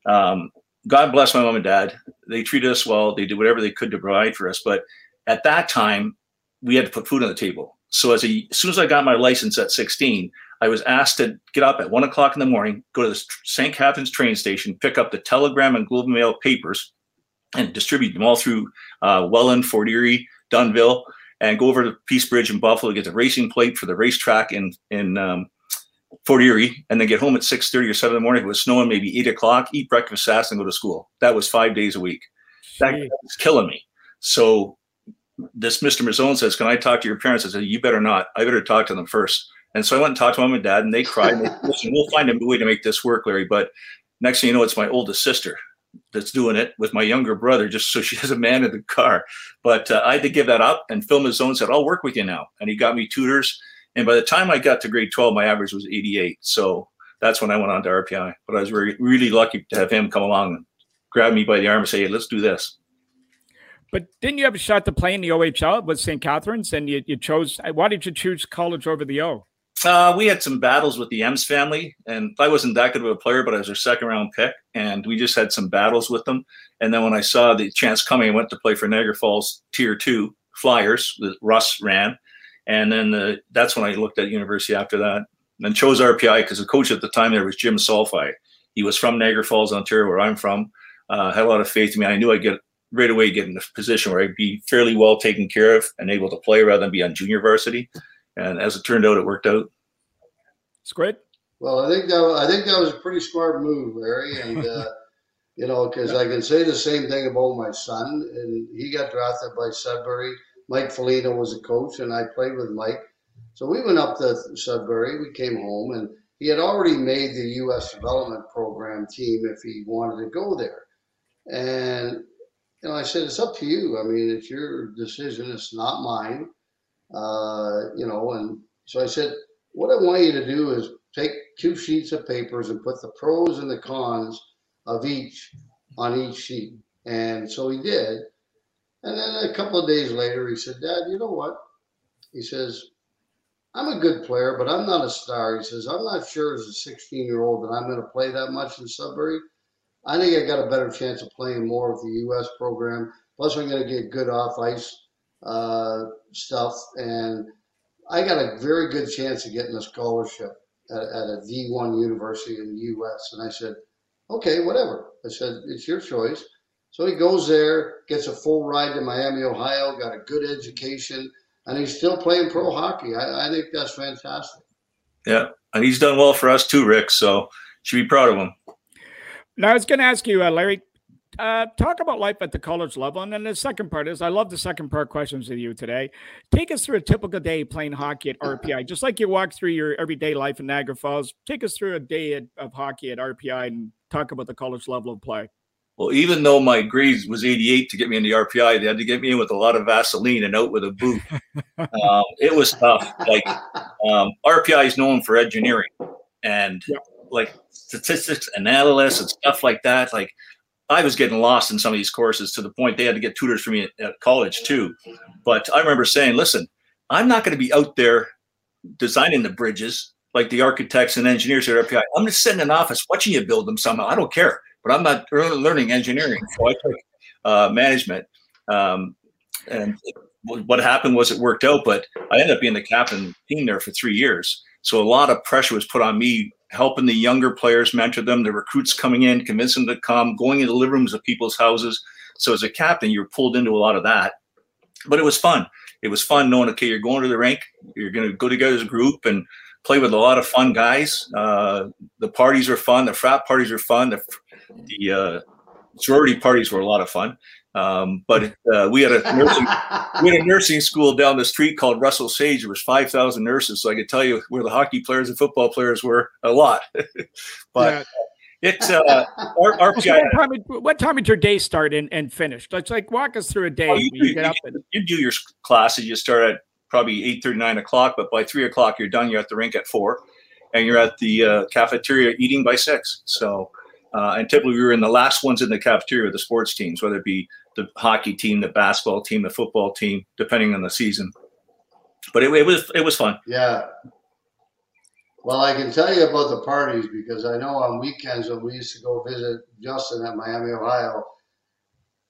[SPEAKER 8] um, God bless my mom and dad. They treated us well. They did whatever they could to provide for us. But at that time, we had to put food on the table. So as, a, as soon as I got my license at 16, I was asked to get up at one o'clock in the morning, go to the St. Catharines train station, pick up the Telegram and Globe and Mail papers, and distribute them all through uh, Welland, Fort Erie, Dunnville, and go over to Peace Bridge in Buffalo, to get the racing plate for the racetrack in in um, Fort Erie, and then get home at six thirty or seven in the morning. If it was snowing, maybe eight o'clock. Eat breakfast fast and go to school. That was five days a week. That, was killing me. So this Mr. Mazzone says, "Can I talk to your parents?" I said, "You better not. I better talk to them first. And so I went and talked to mom and dad, and they cried. And they, Listen, we'll find a way to make this work, Larry. But next thing you know, it's my oldest sister that's doing it with my younger brother, just so she has a man in the car. But uh, I had to give that up. And Phil Mazzone said, "I'll work with you now," and he got me tutors. And by the time I got to grade 12, my average was 88. So that's when I went on to RPI. But I was really, really lucky to have him come along and grab me by the arm and say, hey, let's do this.
[SPEAKER 2] But didn't you have a shot to play in the OHL with St. Catharines? And you, you chose, why did you choose college over the O?
[SPEAKER 8] Uh, we had some battles with the Ems family, and I wasn't that good of a player, but I was their second round pick, and we just had some battles with them. And then when I saw the chance coming, I went to play for Niagara Falls Tier Two Flyers Russ ran, and then the, that's when I looked at university after that and chose RPI because the coach at the time there was Jim Salfi. He was from Niagara Falls, Ontario, where I'm from. Uh, had a lot of faith in me. I knew I'd get right away get in a position where I'd be fairly well taken care of and able to play rather than be on junior varsity. And as it turned out, it worked out.
[SPEAKER 2] It's great.
[SPEAKER 7] Well, I think that I think that was a pretty smart move, Larry. And uh, You know, because I can say the same thing about my son, and he got drafted by Sudbury. Mike Foligno was a coach, and I played with Mike. So we went up to Sudbury. We came home, and he had already made the U.S. development program team if he wanted to go there. And you know, I said, it's up to you. I mean, it's your decision. It's not mine. Uh, you know, and so I said, what I want you to do is take two sheets of papers and put the pros and the cons of each on each sheet. And so he did. And then a couple of days later, he said, Dad, you know what? He says, I'm a good player, but I'm not a star. He says, I'm not sure as a 16 year old that I'm going to play that much in Sudbury. I think I got a better chance of playing more with the U.S. program. Plus, I'm going to get good off ice uh, stuff. And I got a very good chance of getting a scholarship at, at a D1 university in the U.S. And I said, okay, whatever. I said, it's your choice. So he goes there, gets a full ride to Miami, Ohio, got a good education, and he's still playing pro hockey. I, I think that's fantastic.
[SPEAKER 8] Yeah, and he's done well for us too, Rick. So should be proud of him.
[SPEAKER 2] Now I was going to ask you, uh, Larry, uh, talk about life at the college level. And then the second part is I love the second part questions with you today. Take us through a typical day playing hockey at RPI, just like you walk through your everyday life in Niagara Falls. Take us through a day at, of hockey at RPI and talk about the college level of play.
[SPEAKER 8] Well, even though my grade was 88 to get me in the RPI, they had to get me in with a lot of Vaseline and out with a boot. um, it was tough. Like um, RPI is known for engineering and yep. like statistics, analysis, and stuff like that. Like I was getting lost in some of these courses to the point they had to get tutors for me at, at college too. But I remember saying, "Listen, I'm not going to be out there designing the bridges like the architects and engineers at RPI. I'm just sitting in an office watching you build them somehow. I don't care, but I'm not really learning engineering. So I took uh, management. Um, and what happened was it worked out, but I ended up being the captain team there for three years. So a lot of pressure was put on me helping the younger players mentor them, the recruits coming in, convincing them to come, going into the living rooms of people's houses. So as a captain, you're pulled into a lot of that. But it was fun. It was fun knowing, okay, you're going to the rink, you're going to go together as a group and play with a lot of fun guys. Uh, the parties are fun. The frat parties are fun. The, the uh, sorority parties were a lot of fun. Um, but uh, we had a nursing we had a nursing school down the street called Russell Sage. There was five thousand nurses, so I could tell you where the hockey players and football players were a lot. but yeah. it's uh, our, our
[SPEAKER 2] so what, time, what time did your day start and, and finish? Let's like walk us through a day. Oh,
[SPEAKER 8] you, do, you, you, and- you, do your classes. You start at probably eight thirty nine o'clock, but by three o'clock you're done. You're at the rink at four, and you're at the uh, cafeteria eating by six. So. Uh, and typically, we were in the last ones in the cafeteria with the sports teams, whether it be the hockey team, the basketball team, the football team, depending on the season. But it, it was it was fun.
[SPEAKER 7] Yeah. Well, I can tell you about the parties because I know on weekends when we used to go visit Justin at Miami, Ohio,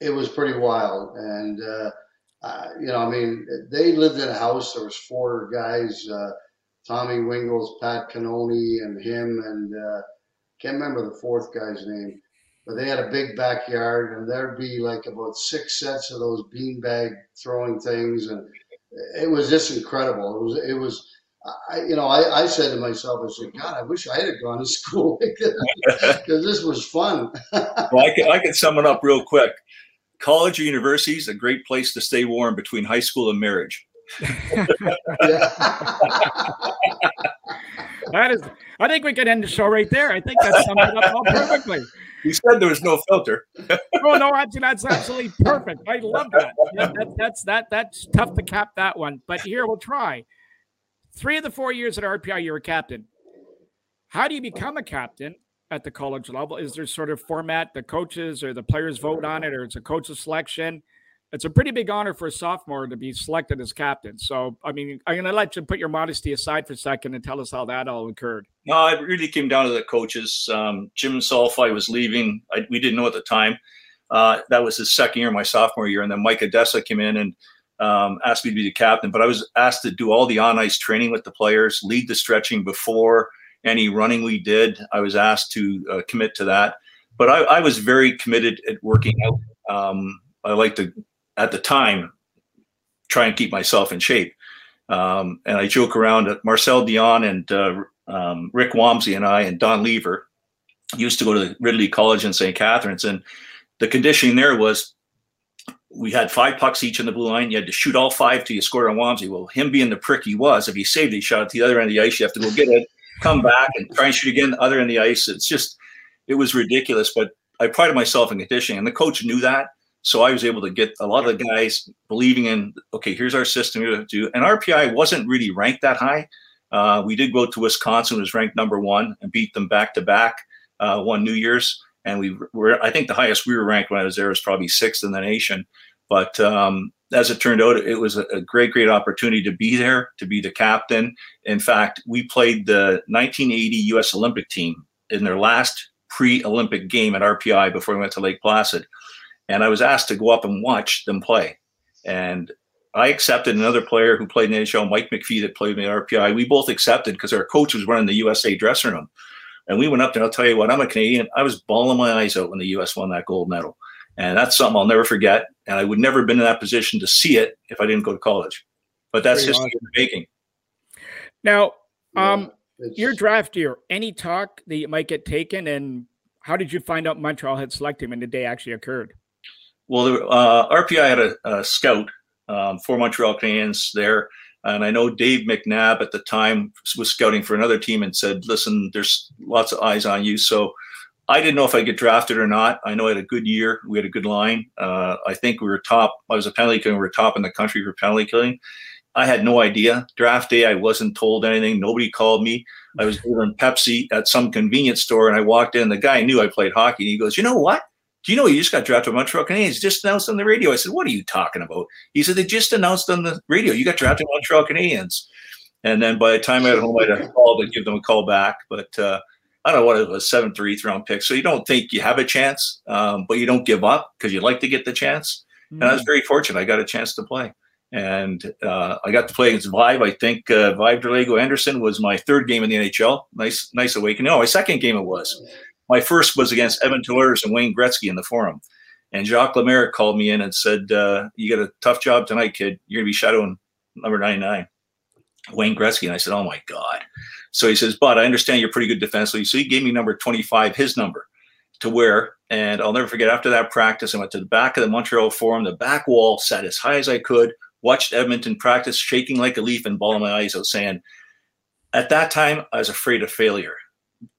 [SPEAKER 7] it was pretty wild. And uh, uh, you know, I mean, they lived in a house. There was four guys: uh, Tommy Wingels, Pat Cannone, and him, and uh, can't remember the fourth guy's name but they had a big backyard and there'd be like about six sets of those beanbag throwing things and it was just incredible it was it was I, you know, I, I said to myself, I said, God, I wish I had gone to school because this was fun.
[SPEAKER 8] well, I can, I can sum it up real quick. College or university is a great place to stay warm between high school and marriage.
[SPEAKER 2] that is, I think we could end the show right there. I think that sums it up all perfectly.
[SPEAKER 8] You said there was no filter.
[SPEAKER 2] oh no, actually, that's absolutely perfect. I love that. Yeah, that. That's that. That's tough to cap that one, but here we'll try. Three of the four years at RPI, you're a captain. How do you become a captain at the college level? Is there sort of format the coaches or the players vote on it, or it's a coach's selection? It's a pretty big honor for a sophomore to be selected as captain. So, I mean, I'm going to let you put your modesty aside for a second and tell us how that all occurred.
[SPEAKER 8] No, it really came down to the coaches. Um, Jim Salfi was leaving. I, we didn't know at the time. Uh, that was his second year, my sophomore year. And then Mike Addesa came in and um, asked me to be the captain. But I was asked to do all the on ice training with the players, lead the stretching before any running we did. I was asked to uh, commit to that. But I, I, was very committed at working out. Um, I like to at the time try and keep myself in shape. Um, and I joke around that Marcel Dionne and uh, um, Rick Wamsley and I and Don Lever. used to go to Ridley College in St. Catharines, and the conditioning there was we had five pucks each in the blue line. You had to shoot all five till you scored on Wamsley. Well, him being the prick he was, if he saved it, he shot to the other end of the ice. You have to go get it, come back, and try and shoot again the other end of the ice. It's just, it was ridiculous. But I prided myself in conditioning, and the coach knew that. So I was able to get a lot of the guys believing in, okay, here's our system. Here's what to do. And RPI wasn't really ranked that high. Uh, we did go to Wisconsin, was ranked number one, and beat them back to back uh, one New Year's and we were I think the highest we were ranked when I was there was probably sixth in the nation. But um, as it turned out, it was a, a, great, great opportunity to be there, to be the captain. In fact, we played the 1980 U.S. Olympic team in their last pre-Olympic game at RPI before we went to Lake Placid, and I was asked to go up and watch them play. And I accepted another player who played in the NHL, Mike McPhee, that played in the RPI. We both accepted because our coach was running the USA dressing room. And we went up there. I'll tell you what, I'm a Canadian. I was bawling my eyes out when the U.S. won that gold medal, and that's something I'll never forget. And I would never have been in that position to see it if I didn't go to college. But that's history awesome. making.
[SPEAKER 2] Now, um, yeah, your draft year, any talk that you might get taken, and how did you find out Montreal had selected him and the day actually occurred?
[SPEAKER 8] Well, uh, RPI had a, a scout um, for Montreal Canadiens there and I know Dave McNabb at the time was scouting for another team and said, listen, there's lots of eyes on you. So I didn't know if I'd get drafted or not. I know I had a good year. We had a good line. Uh, I think we were top. I was a penalty killing. We were top in the country for penalty killing. I had no idea. Draft day, I wasn't told anything. Nobody called me. I was delivering Pepsi at some convenience store, and I walked in. The guy knew I played hockey. And he goes, "You know what? Do you know you just got drafted by Montreal Canadiens? Just announced on the radio. I said, what are you talking about? He said, they just announced on the radio. You got drafted by Montreal Canadiens. And then by the time I got home, I'd have called and give them a call back. But uh, I don't know what it was, seventh or eighth round pick. So you don't think you have a chance, um, but you don't give up because you'd like to get the chance. Mm-hmm. And I was mm. very fortunate. I got a chance to play. And uh, I got to play against Vaive. I think uh, Vaive Derlago Anderson was my third game in the NHL. Nice, nice awakening. Oh, my second game it was. My first was against Edmonton Oilers and Wayne Gretzky in the Forum. And Jacques Lemaire called me in and said, uh, "You got a tough job tonight, kid. You're gonna be shadowing number 99, Wayne Gretzky." And I said, "Oh my god!" So he says, "But I understand you're pretty good defensively." So he gave me number 25, his number, to wear. And I'll never forget. After that practice, I went to the back of the Montreal Forum. The back wall sat as high as I could. Watched Edmonton practice, shaking like a leaf and bawling my eyes out, saying, "At that time, I was afraid of failure."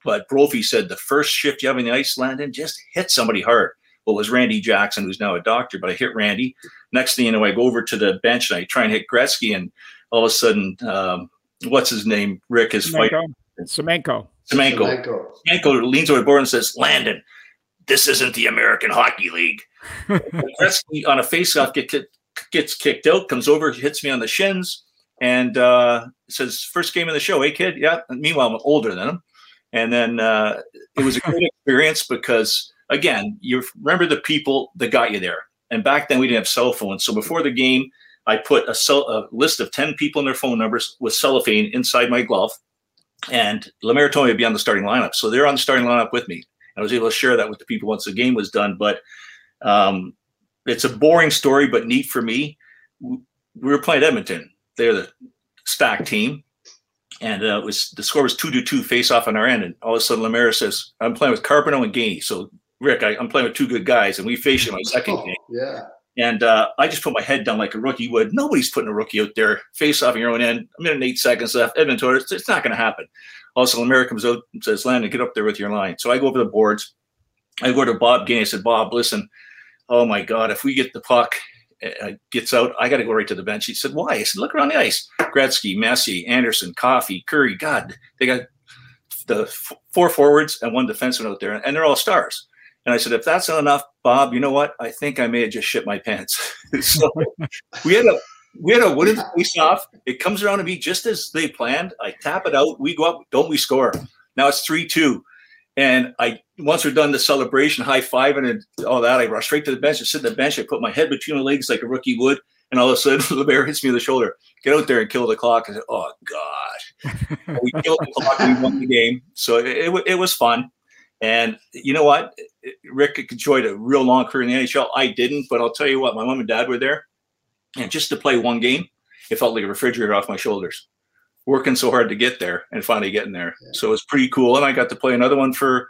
[SPEAKER 8] But Brophy said the first shift you have in the ice, Landon, just hit somebody hard. Well, it was Randy Jackson, who's now a doctor, but I hit Randy. Next thing you know, I go over to the bench and I try and hit Gretzky, and all of a sudden, um, what's his name? Rick is fighting.
[SPEAKER 2] Semenko.
[SPEAKER 8] Semenko. Semenko leans over the board and says, Landon, this isn't the American Hockey League. Gretzky on a faceoff get, gets kicked out, comes over, hits me on the shins, and uh, says, First game of the show, hey, kid? Yeah. And meanwhile, I'm older than him. And then uh, it was a great experience because, again, you remember the people that got you there. And back then we didn't have cell phones. So before the game, I put a, cell, a list of 10 people and their phone numbers with cellophane inside my glove. And Lemaire told me to be on the starting lineup. So they're on the starting lineup with me. I was able to share that with the people once the game was done. But um, it's a boring story, but neat for me. We were playing Edmonton. They're the stacked team and uh, it was the score was two to two face off on our end, and all of a sudden Lemaire says, "I'm playing with Carbonneau and Gainey." So Rick, I, am playing with two good guys, and we face you in my second oh, game.
[SPEAKER 7] Yeah.
[SPEAKER 8] And uh, I just put my head down like a rookie would. Nobody's putting a rookie out there face off in your own end. A minute and eight seconds left. Edmonton, it's, it's not going to happen. Also, Lemaire comes out and says, "Landon, get up there with your line." So I go over the boards. I go to Bob Gainey. I said, "Bob, listen. Oh my God, if we get the puck uh, gets out. I got to go right to the bench. He said, "Why?" I said, "Look around the ice. Gretzky, Messier, Anderson, Coffey, Kurri. God, they got the f- four forwards and one defenseman out there, and they're all stars." And I said, "If that's not enough, Bob, you know what? I think I may have just shit my pants." so we had a we had a wooden face off. It comes around to be just as they planned. I tap it out. We go up. Don't we score? Now it's three two. And I once we're done the celebration, high five and all that, I rush straight to the bench I sit on the bench. I put my head between my legs like a rookie would, and all of a sudden the bear hits me on the shoulder. Get out there and kill the clock. I said, "Oh God!" we killed the clock and we won the game. So it, it, it was fun. And you know what? Rick enjoyed a real long career in the NHL. I didn't, but I'll tell you what, my mom and dad were there. And just to play one game, it felt like a refrigerator off my shoulders working so hard to get there and finally getting there. Yeah. So it was pretty cool. And I got to play another one for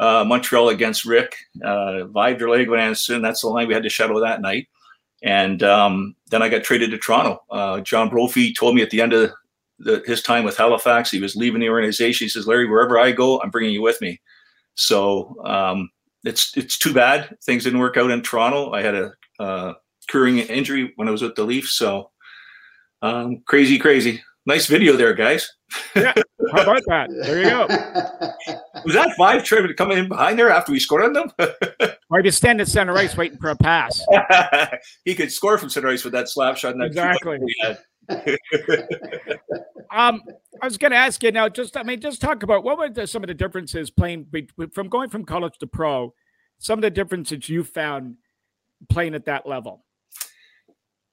[SPEAKER 8] uh, Montreal against Rick, uh, Vidra Anderson. That's the line we had to shadow that night. And um, then I got traded to Toronto. Uh, John Brophy told me at the end of the, his time with Halifax, he was leaving the organization. He says, Larry, wherever I go, I'm bringing you with me. So um, it's it's too bad things didn't work out in Toronto. I had a uh, curing injury when I was with the Leafs. So um, crazy, crazy. Nice video there, guys.
[SPEAKER 2] yeah, how about that? There you go.
[SPEAKER 8] was that five Trevor coming in behind there after we scored on them?
[SPEAKER 2] or he stand at center ice waiting for a pass.
[SPEAKER 8] he could score from center ice with that slap shot. And that
[SPEAKER 2] exactly. um, I was going to ask you now. Just, I mean, just talk about what were the, some of the differences playing from going from college to pro. Some of the differences you found playing at that level.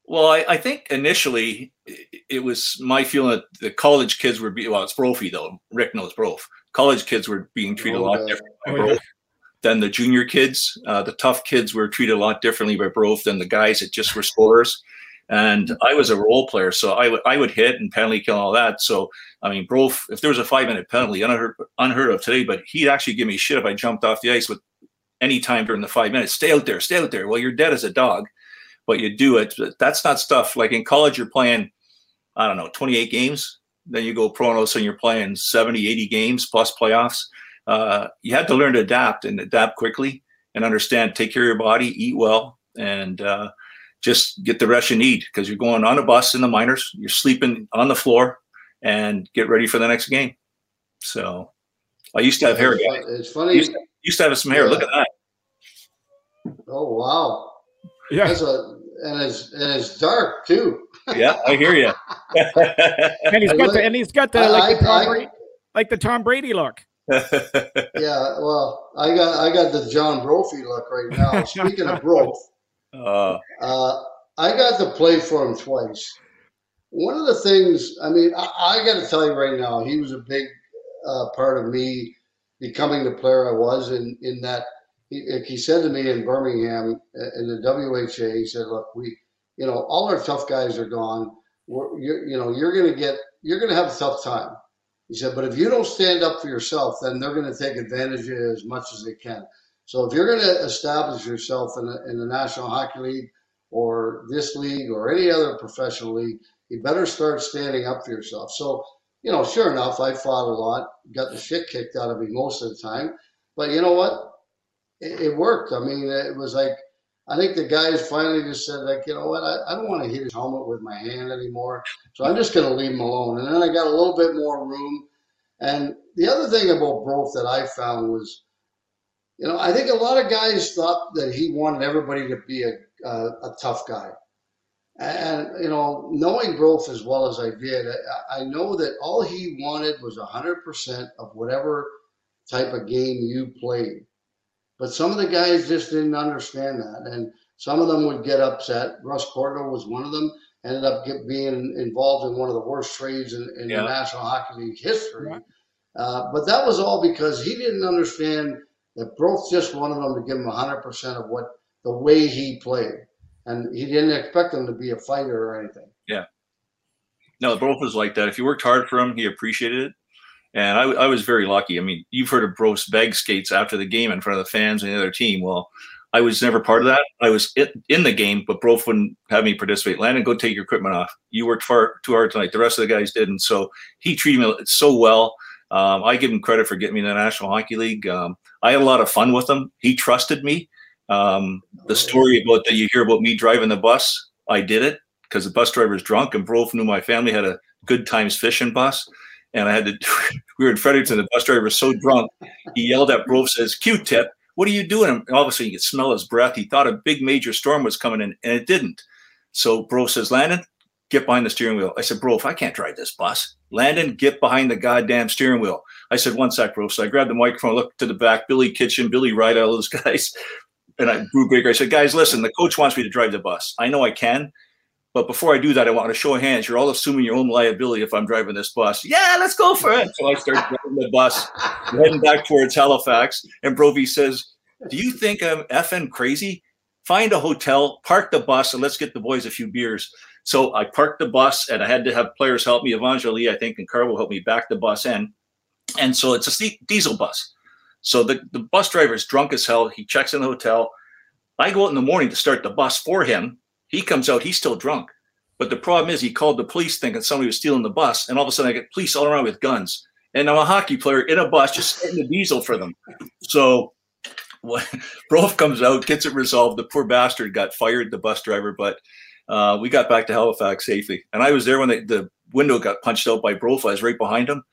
[SPEAKER 8] Well, I, I think initially it was my feeling that the college kids were being, well, it's Brophy though. Rick knows Brof. College kids were being treated oh, a lot yeah. different by oh, yeah. than the junior kids. Uh, the tough kids were treated a lot differently by Brof than the guys that just were scorers. And I was a role player, so I would I would hit and penalty kill and all that. So I mean, Brof, if there was a five minute penalty, unheard unheard of today, but he'd actually give me shit if I jumped off the ice with any time during the five minutes. Stay out there, stay out there. Well, you're dead as a dog, but you do it. But that's not stuff like in college. You're playing, I don't know, 28 games. Then you go pro and you're playing 70, 80 games plus playoffs. Uh, you had to learn to adapt and adapt quickly and understand. Take care of your body, eat well, and uh, just get the rest you need because you're going on a bus in the minors, you're sleeping on the floor, and get ready for the next game. So I used to have hair.
[SPEAKER 7] It's funny.
[SPEAKER 8] Used to, used to have some hair. Yeah. Look at that.
[SPEAKER 7] Oh wow!
[SPEAKER 2] Yeah,
[SPEAKER 7] a, and it's and it's dark too.
[SPEAKER 8] yeah, I hear you.
[SPEAKER 2] and he's got the and he's got the I, like, the Tom I, Brady, like the Tom Brady look.
[SPEAKER 7] yeah, well, I got I got the John Brophy look right now. Speaking of Brophy, uh, uh, I got to play for him twice. One of the things, I mean, I, I got to tell you right now, he was a big uh, part of me becoming the player I was. In in that, he, he said to me in Birmingham uh, in the WHA, he said, "Look, we, you know, all our tough guys are gone. We're, you you know, you're going to get, you're going to have a tough time." He said, "But if you don't stand up for yourself, then they're going to take advantage of you as much as they can." So if you're going to establish yourself in in the National Hockey League or this league or any other professional league, you better start standing up for yourself. So, you know, sure enough, I fought a lot, got the shit kicked out of me most of the time. But you know what? It, it worked. I mean, it was like, I think the guys finally just said, like, you know what? I, I don't want to hit his helmet with my hand anymore. So I'm just going to leave him alone. And then I got a little bit more room. And the other thing about Brof that I found was, you know, I think a lot of guys thought that he wanted everybody to be a, a, a tough guy. And, you know, knowing Brof as well as I did, I, I know that all he wanted was 100% of whatever type of game you played. But some of the guys just didn't understand that. And some of them would get upset. Russ Cordo was one of them, ended up get, being involved in one of the worst trades in, in yeah. the National Hockey League history. Uh, but that was all because he didn't understand – that Brof just wanted them to give him 100% of what the way he played. And he didn't expect him to be a fighter or anything.
[SPEAKER 8] Yeah. No, Brof was like that. If you worked hard for him, he appreciated it. And I, I was very lucky. I mean, you've heard of Brof's bag skates after the game in front of the fans and the other team. Well, I was never part of that. I was in the game, but Brof wouldn't have me participate. Landon, go take your equipment off. You worked far too hard tonight. The rest of the guys didn't. So he treated me so well. Um, I give him credit for getting me in the National Hockey League. Um, I had a lot of fun with him. He trusted me. Um, the story about that you hear about me driving the bus, I did it because the bus driver was drunk, and Brof knew my family had a good times fishing bus. And I had to, we were in Fredericton, the bus driver was so drunk, he yelled at Brof, says, Q tip, what are you doing? And sudden, you could smell his breath. He thought a big major storm was coming in, and it didn't. So Brof says, Landon, get behind the steering wheel. I said, bro, if I can't drive this bus, Landon, get behind the goddamn steering wheel. I said, one sec, bro. So I grabbed the microphone, looked to the back, Billy Kitchen, Billy Wright, all those guys. And I, Brew Baker, I said, guys, listen, the coach wants me to drive the bus. I know I can. But before I do that, I want to show hands. You're all assuming your own liability if I'm driving this bus. Yeah, let's go for it. So I start driving the bus, heading back towards Halifax. And Brophy says, Do you think I'm effing crazy? Find a hotel, park the bus, and let's get the boys a few beers. So I parked the bus and I had to have players help me. Evangeli, I think, and Carl help me back the bus in. And so it's a diesel bus. So the, the bus driver is drunk as hell. He checks in the hotel. I go out in the morning to start the bus for him. He comes out, he's still drunk. But the problem is, he called the police thinking somebody was stealing the bus. And all of a sudden, I get police all around with guns. And I'm a hockey player in a bus just starting the diesel for them. So when Brof comes out, gets it resolved. The poor bastard got fired, the bus driver, but uh, we got back to Halifax safely. And I was there when they, the window got punched out by Brof. I was right behind him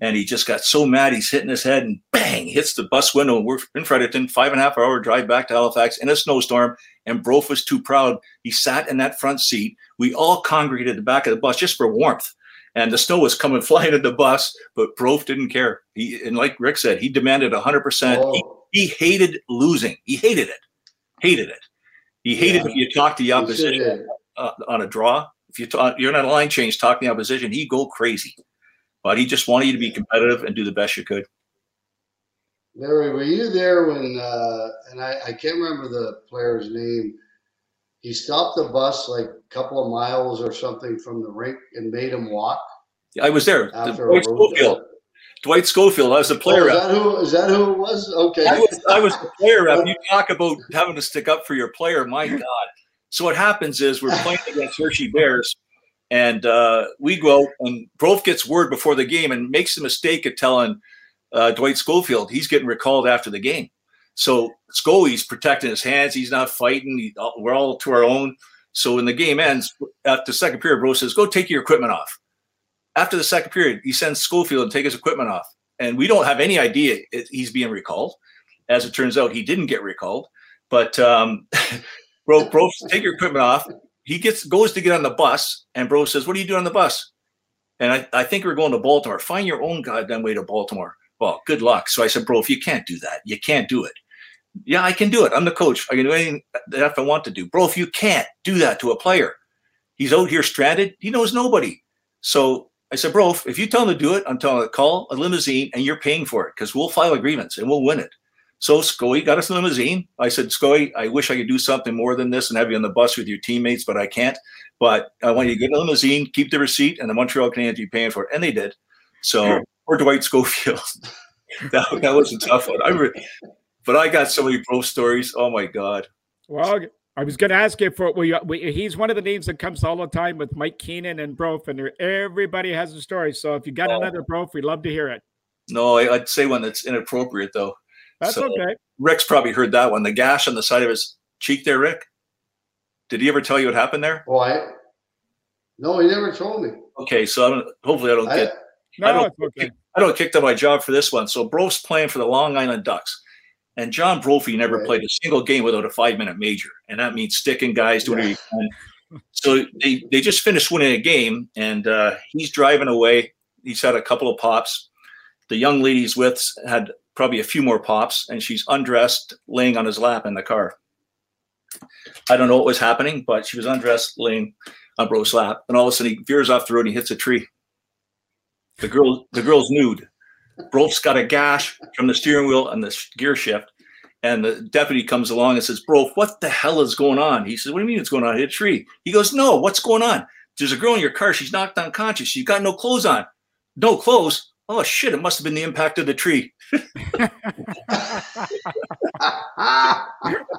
[SPEAKER 8] and he just got so mad he's hitting his head and bang hits the bus window and we're in Fredericton five and a half hour drive back to Halifax in a snowstorm and Brof was too proud. He sat in that front seat. We all congregated at the back of the bus just for warmth. And the snow was coming flying at the bus but Brof didn't care. He and like Rick said he demanded 100% oh. he, he, hated losing. He hated it. Hated it. He hated yeah. if you talked to the opposition uh, on a draw. If you talk, you're not a line change talking the opposition. He'd go crazy. But he just wanted you to be competitive and do the best you could.
[SPEAKER 7] Larry, were you there when? Uh, and I, I can't remember the player's name. He stopped the bus like a couple of miles or something from the rink and made him walk.
[SPEAKER 8] I was there. Dwight Schofield. Dwight Schofield. I was the player.
[SPEAKER 7] Oh, is, that who, is that who it was? Okay.
[SPEAKER 8] I was, I was the player rep. You talk about having to stick up for your player. My God. So what happens is we're playing against Hershey Bears, and uh, we go, and Brof gets word before the game and makes the mistake of telling uh, Dwight Schofield he's getting recalled after the game. So Scully's protecting his hands. He's not fighting. He, uh, we're all to our own. So when the game ends, after the second period, Bro says, go take your equipment off. After the second period, he sends Schofield to take his equipment off. And we don't have any idea he's being recalled. As it turns out, he didn't get recalled. But um, bro, bro, take your equipment off he gets goes to get on the bus, and bro says, "What are you doing on the bus?" And I, I think we're going to Baltimore. Find your own goddamn way to Baltimore. Well, good luck. So I said, bro, if you can't do that, you can't do it. Yeah, I can do it. I'm the coach. I can do anything that I want to do. Bro, if you can't do that to a player, he's out here stranded. He knows nobody. So I said, bro, if you tell him to do it, I'm telling him to call a limousine and you're paying for it because we'll file agreements and we'll win it. So Scoey got us a limousine. I said, Scoey, I wish I could do something more than this and have you on the bus with your teammates, but I can't. But I want you to get a limousine, keep the receipt, and the Montreal Canadiens be paying for it. And they did. So or Dwight Schofield. that, that was a tough one. I re- but I got so many pro stories. Oh my God.
[SPEAKER 2] Well, I was going to ask you for we, we, he's one of the names that comes all the time with Mike Keenan and Brof, and everybody has a story. So if you got oh. another Brof, we'd love to hear it.
[SPEAKER 8] No, I'd say one that's inappropriate though.
[SPEAKER 2] That's so okay.
[SPEAKER 8] Rick's probably heard that one. The gash on the side of his cheek there, Rick. Did he ever tell you what happened there?
[SPEAKER 7] Well, I, no, he never told me.
[SPEAKER 8] Okay, so I don't, hopefully I don't get. I, no, I don't, okay. I don't kicked out my job for this one. So Brof's playing for the Long Island Ducks. And John Brophy never right. played a single game without a five minute major. And that means sticking guys, doing yeah. So they, they just finished winning a game, and uh, he's driving away. He's had a couple of pops. The young lady he's with had probably a few more pops, and she's undressed, laying on his lap in the car. I don't know what was happening, but she was undressed, laying on Bro's lap, and all of a sudden he veers off the road and he hits a tree. The girl, the girl's nude. Bro's got a gash from the steering wheel and the gear shift. And the deputy comes along and says, Bro, what the hell is going on? He says, What do you mean it's going on? I hit a tree. He goes, No, what's going on? There's a girl in your car. She's knocked unconscious. She's got no clothes on. No clothes? Oh shit! It must have been the impact of the tree.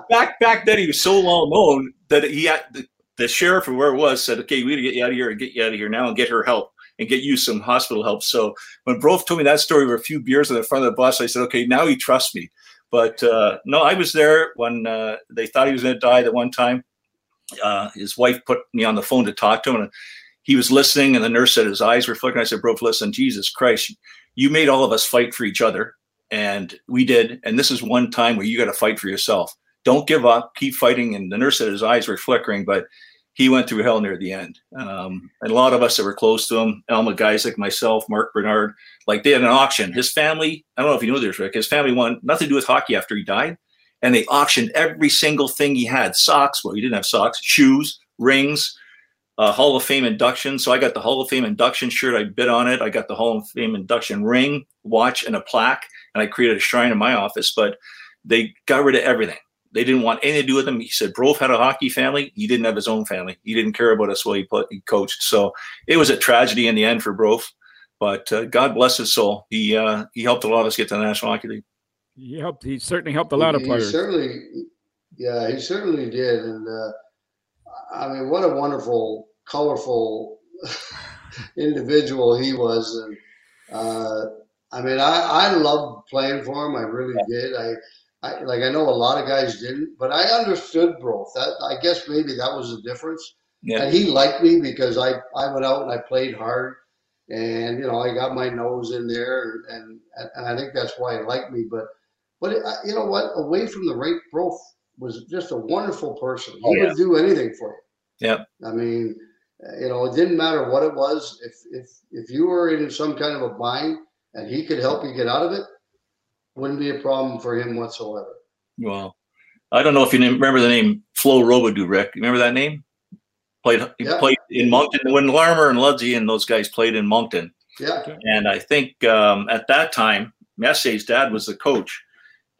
[SPEAKER 8] back back then, he was so well known that he had the, the sheriff or where it was said, "Okay, we got to get you out of here and get you out of here now and get her help and get you some hospital help." So when Brof told me that story with a few beers in the front of the bus, I said, "Okay, now he trusts me." But uh, no, I was there when uh, they thought he was going to die. That one time, uh, his wife put me on the phone to talk to him, and he was listening, and the nurse said his eyes were flickering. I said, "Bro, listen, Jesus Christ, you made all of us fight for each other, and we did. And this is one time where you got to fight for yourself. Don't give up. Keep fighting." And the nurse said his eyes were flickering, but he went through hell near the end. Um, and a lot of us that were close to him, Elma Geisek, myself, Mark Bernard, like they had an auction. His family, I don't know if you know this, Rick, his family won nothing to do with hockey after he died. And they auctioned every single thing he had socks. Well, he didn't have socks, shoes, rings, uh, Hall of Fame induction. So I got the Hall of Fame induction shirt. I bid on it. I got the Hall of Fame induction ring, watch, and a plaque. And I created a shrine in my office. But they got rid of everything. They didn't want anything to do with him. He said Brof had a hockey family. He didn't have his own family. He didn't care about us while he, put, he coached. So it was a tragedy in the end for Brof. But uh, God bless his soul. He uh, he helped a lot of us get to the National Hockey League.
[SPEAKER 2] He helped. He certainly helped a lot
[SPEAKER 7] he,
[SPEAKER 2] of players.
[SPEAKER 7] He certainly, yeah, he certainly did. And uh, I mean, what a wonderful, colorful individual he was. And uh, I mean, I I loved playing for him. I really did. I. I, like I know a lot of guys didn't, but I understood Brof. That I guess maybe that was the difference.
[SPEAKER 8] Yeah.
[SPEAKER 7] And he liked me because I, I went out and I played hard, and you know I got my nose in there, and and, and I think that's why he liked me. But but it, you know what? Away from the rink, Brof was just a wonderful person. He
[SPEAKER 8] Oh, yeah.
[SPEAKER 7] would do anything for you.
[SPEAKER 8] Yeah.
[SPEAKER 7] I mean, you know, it didn't matter what it was. If if if you were in some kind of a bind and he could help you get out of it, wouldn't be a problem for him whatsoever.
[SPEAKER 8] Well, I don't know if you remember the name Flo Robidoux, Rick. You remember that name? Played he
[SPEAKER 7] Yeah.
[SPEAKER 8] played in Moncton when Larmer and Ludzik and those guys played in Moncton.
[SPEAKER 7] Yeah.
[SPEAKER 8] And I think um, at that time, Messier's dad was the coach,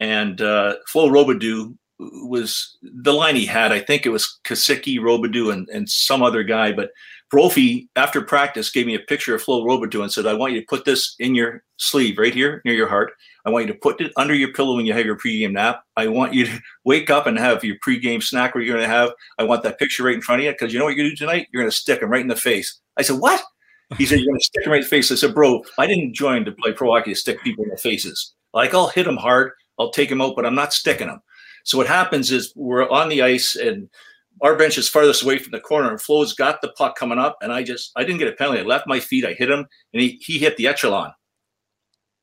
[SPEAKER 8] and uh, Flo Robidoux was the line he had. I think it was Kasicki, Robidoux, and, and some other guy. But Brophy, after practice, gave me a picture of Flo Robidoux and said, I want you to put this in your sleeve right here near your heart. I want you to put it under your pillow when you have your pregame nap. I want you to wake up and have your pregame snack where you're going to have. I want that picture right in front of you because you know what you're going to do tonight? You're going to stick him right in the face. I said, What? He said, You're going to stick him right in the face. I said, Bro, I didn't join to play pro hockey to stick people in the faces. Like, I'll hit them hard, I'll take them out, but I'm not sticking them. So what happens is we're on the ice and our bench is farthest away from the corner and Flo's got the puck coming up and I just I didn't get a penalty. I left my feet, I hit him, and he he hit the echelon.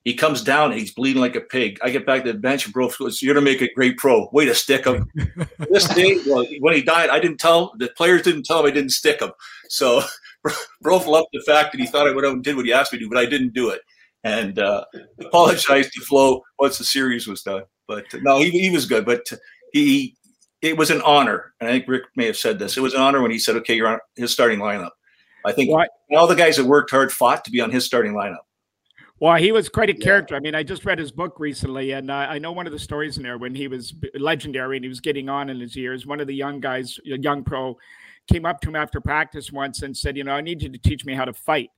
[SPEAKER 8] He comes down and he's bleeding like a pig. I get back to the bench and bro goes, You're gonna make a great pro. Way to stick him. this day, well, when he died, I didn't tell the players didn't tell him I didn't stick him. So bro loved the fact that he thought I would have did what he asked me to but I didn't do it. And uh, apologized to Flo once the series was done. But no, he, he was good. But he it was an honor, and I think Rick may have said this. It was an honor when he said, "Okay, you're on his starting lineup." I think
[SPEAKER 2] Why-
[SPEAKER 8] all the guys that worked hard fought to be on his starting lineup.
[SPEAKER 2] Well, he was quite a
[SPEAKER 7] Yeah.
[SPEAKER 2] character. I mean, I just read his book recently, and uh, I know one of the stories in there when he was legendary and he was getting on in his years. One of the young guys, a young pro, came up to him after practice once and said, "You know, I need you to teach me how to fight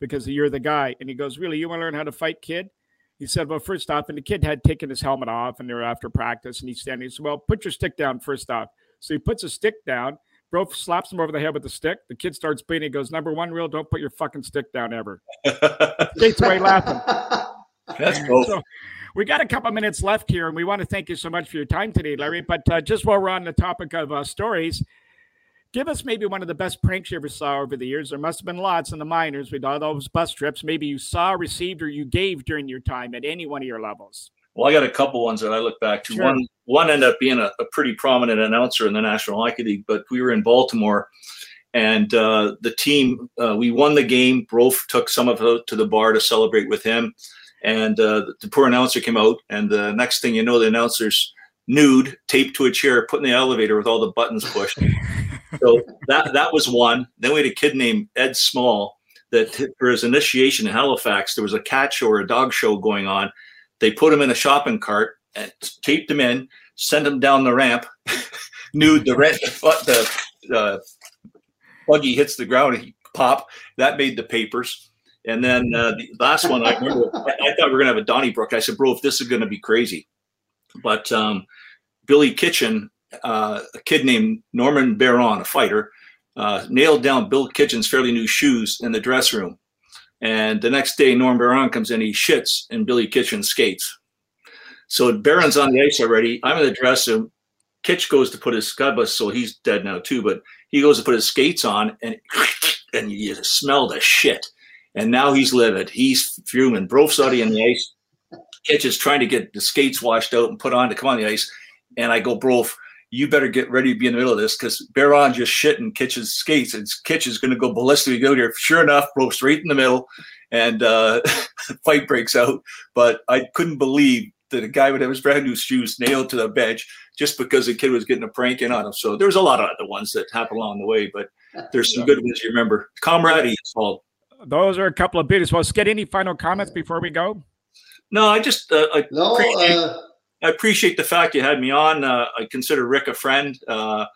[SPEAKER 2] because you're the guy." And he goes, "Really? You want to learn how to fight, kid?" He said, "Well, first off," and the kid had taken his helmet off, and they were after practice, and he's standing. He said, "Well, put your stick down first off." So he puts his stick down. Bro slaps him over the head with the stick. The kid starts bleeding. He goes, "Number one rule: don't put your fucking stick down ever." Skates away laughing.
[SPEAKER 8] That's cool.
[SPEAKER 2] So we got a couple minutes left here, and we want to thank you so much for your time today, Larry. But uh, just while we're on the topic of uh, stories, give us maybe one of the best pranks you ever saw over the years. There must have been lots in the minors with all those bus trips. Maybe you saw, received, or you gave during your time at any one of your levels.
[SPEAKER 8] Well, I got a couple ones that I look back to.
[SPEAKER 2] Sure.
[SPEAKER 8] One one ended up being a, a pretty prominent announcer in the National Hockey League, but we were in Baltimore, and uh, the team uh, we won the game. Brof took some of it to the bar to celebrate with him, and uh, the poor announcer came out, and the next thing you know, the announcer's nude, taped to a chair, put in the elevator with all the buttons pushed. so that that was one. Then we had a kid named Ed Small that for his initiation in Halifax, there was a cat show or a dog show going on. They put him in a shopping cart and taped him in, sent him down the ramp, nude. The red, the uh, buggy hits the ground, he pop. That made the papers. And then uh, the last one, I remember, I, I thought we were gonna have a Donnybrook. I said, "Bro, if this is gonna be crazy," but um, Billy Kitchen, uh, a kid named Norman Baron, a fighter, uh, nailed down Bill Kitchen's fairly new shoes in the dress room. And the next day, Norm Baron comes in, he shits, and Billy Kitchen skates. So Baron's on the ice already. I'm in the dress room. Kitch goes to put his God bless, so he's dead now too. But he goes to put his skates on, and and you smell the shit. And now he's livid. He's fuming. Brof's already on the ice. Kitch is trying to get the skates washed out and put on to come on the ice. And I go, bro, you better get ready to be in the middle of this because Baron just shit in Kitch's skates and Kitch is going to go ballistic. Go there. Sure enough, bro, straight in the middle and uh, fight breaks out. But I couldn't believe that a guy would have his brand new shoes nailed to the bench just because the kid was getting a prank in on him. So there's a lot of other ones that happen along the way, but there's some good ones you remember. Camaraderie is called.
[SPEAKER 2] Those are a couple of beauties. Well, get any final comments before we go?
[SPEAKER 8] No, I just uh, I
[SPEAKER 7] No,
[SPEAKER 8] appreciate,
[SPEAKER 7] uh,
[SPEAKER 8] I appreciate the fact you had me on. Uh, I consider Rick a friend. Uh,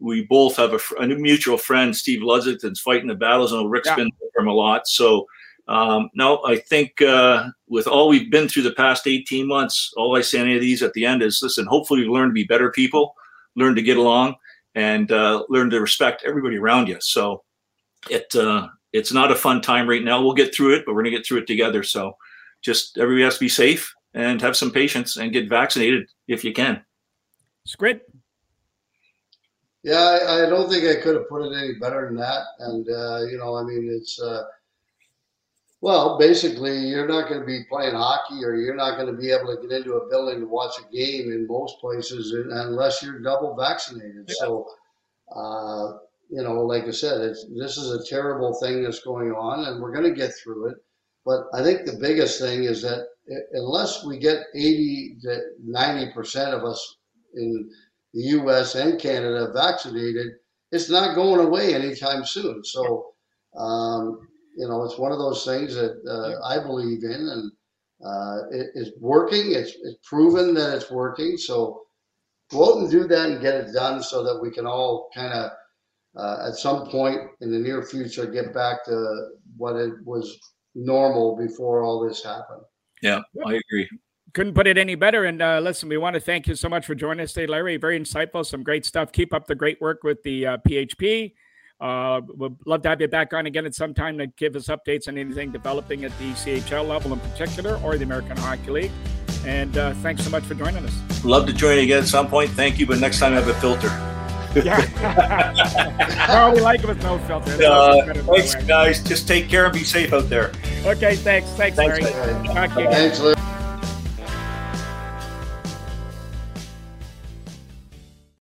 [SPEAKER 8] we both have a, fr- a mutual friend, Steve Ludzik, that's fighting the battles. I know Rick's
[SPEAKER 2] Yeah.
[SPEAKER 8] been there from a lot. So Um, no, I think uh, with all we've been through the past 18 months, all I say any of these at the end is listen, hopefully you learn to be better people, learn to get along, and uh, learn to respect everybody around you. So it uh, it's not a fun time right now. We'll get through it, but we're going to get through it together. So just everybody has to be safe and have some patience and get vaccinated if you can.
[SPEAKER 2] Squid.
[SPEAKER 7] Yeah, I, I, don't think I could have put it any better than that. And uh, you know, I mean, it's uh, well, basically, you're not going to be playing hockey, or you're not going to be able to get into a building to watch a game in most places unless you're double vaccinated. Yeah. So, uh, you know, like I said, this is a terrible thing that's going on, and we're going to get through it. But I think the biggest thing is that unless we get 80 to 90 percent of us in the U.S. and Canada vaccinated, it's not going away anytime soon. So, um, you know, it's one of those things that uh, I believe in, and uh, it is working. It's, it's proven that it's working. So, go out and do that and get it done so that we can all kind of, uh, at some point in the near future, get back to what it was normal before all this happened.
[SPEAKER 8] Yeah, I agree
[SPEAKER 2] couldn't put it any better. And uh, listen, we want to thank you so much for joining us today, Larry. Very insightful, some great stuff. Keep up the great work with the uh, PHP. Uh, we'd love to have you back on again at some time to give us updates on anything developing at the CHL level in particular or the American Hockey League. And uh, thanks so much for joining us.
[SPEAKER 8] Love to join you again at some point. Thank you, but next time I have a filter.
[SPEAKER 2] Yeah. no, we like it with no filter.
[SPEAKER 8] Uh, thanks, guys. Just take care and be safe out there.
[SPEAKER 2] Okay, thanks. Thanks, thanks Larry.
[SPEAKER 7] Larry. Thanks, Larry.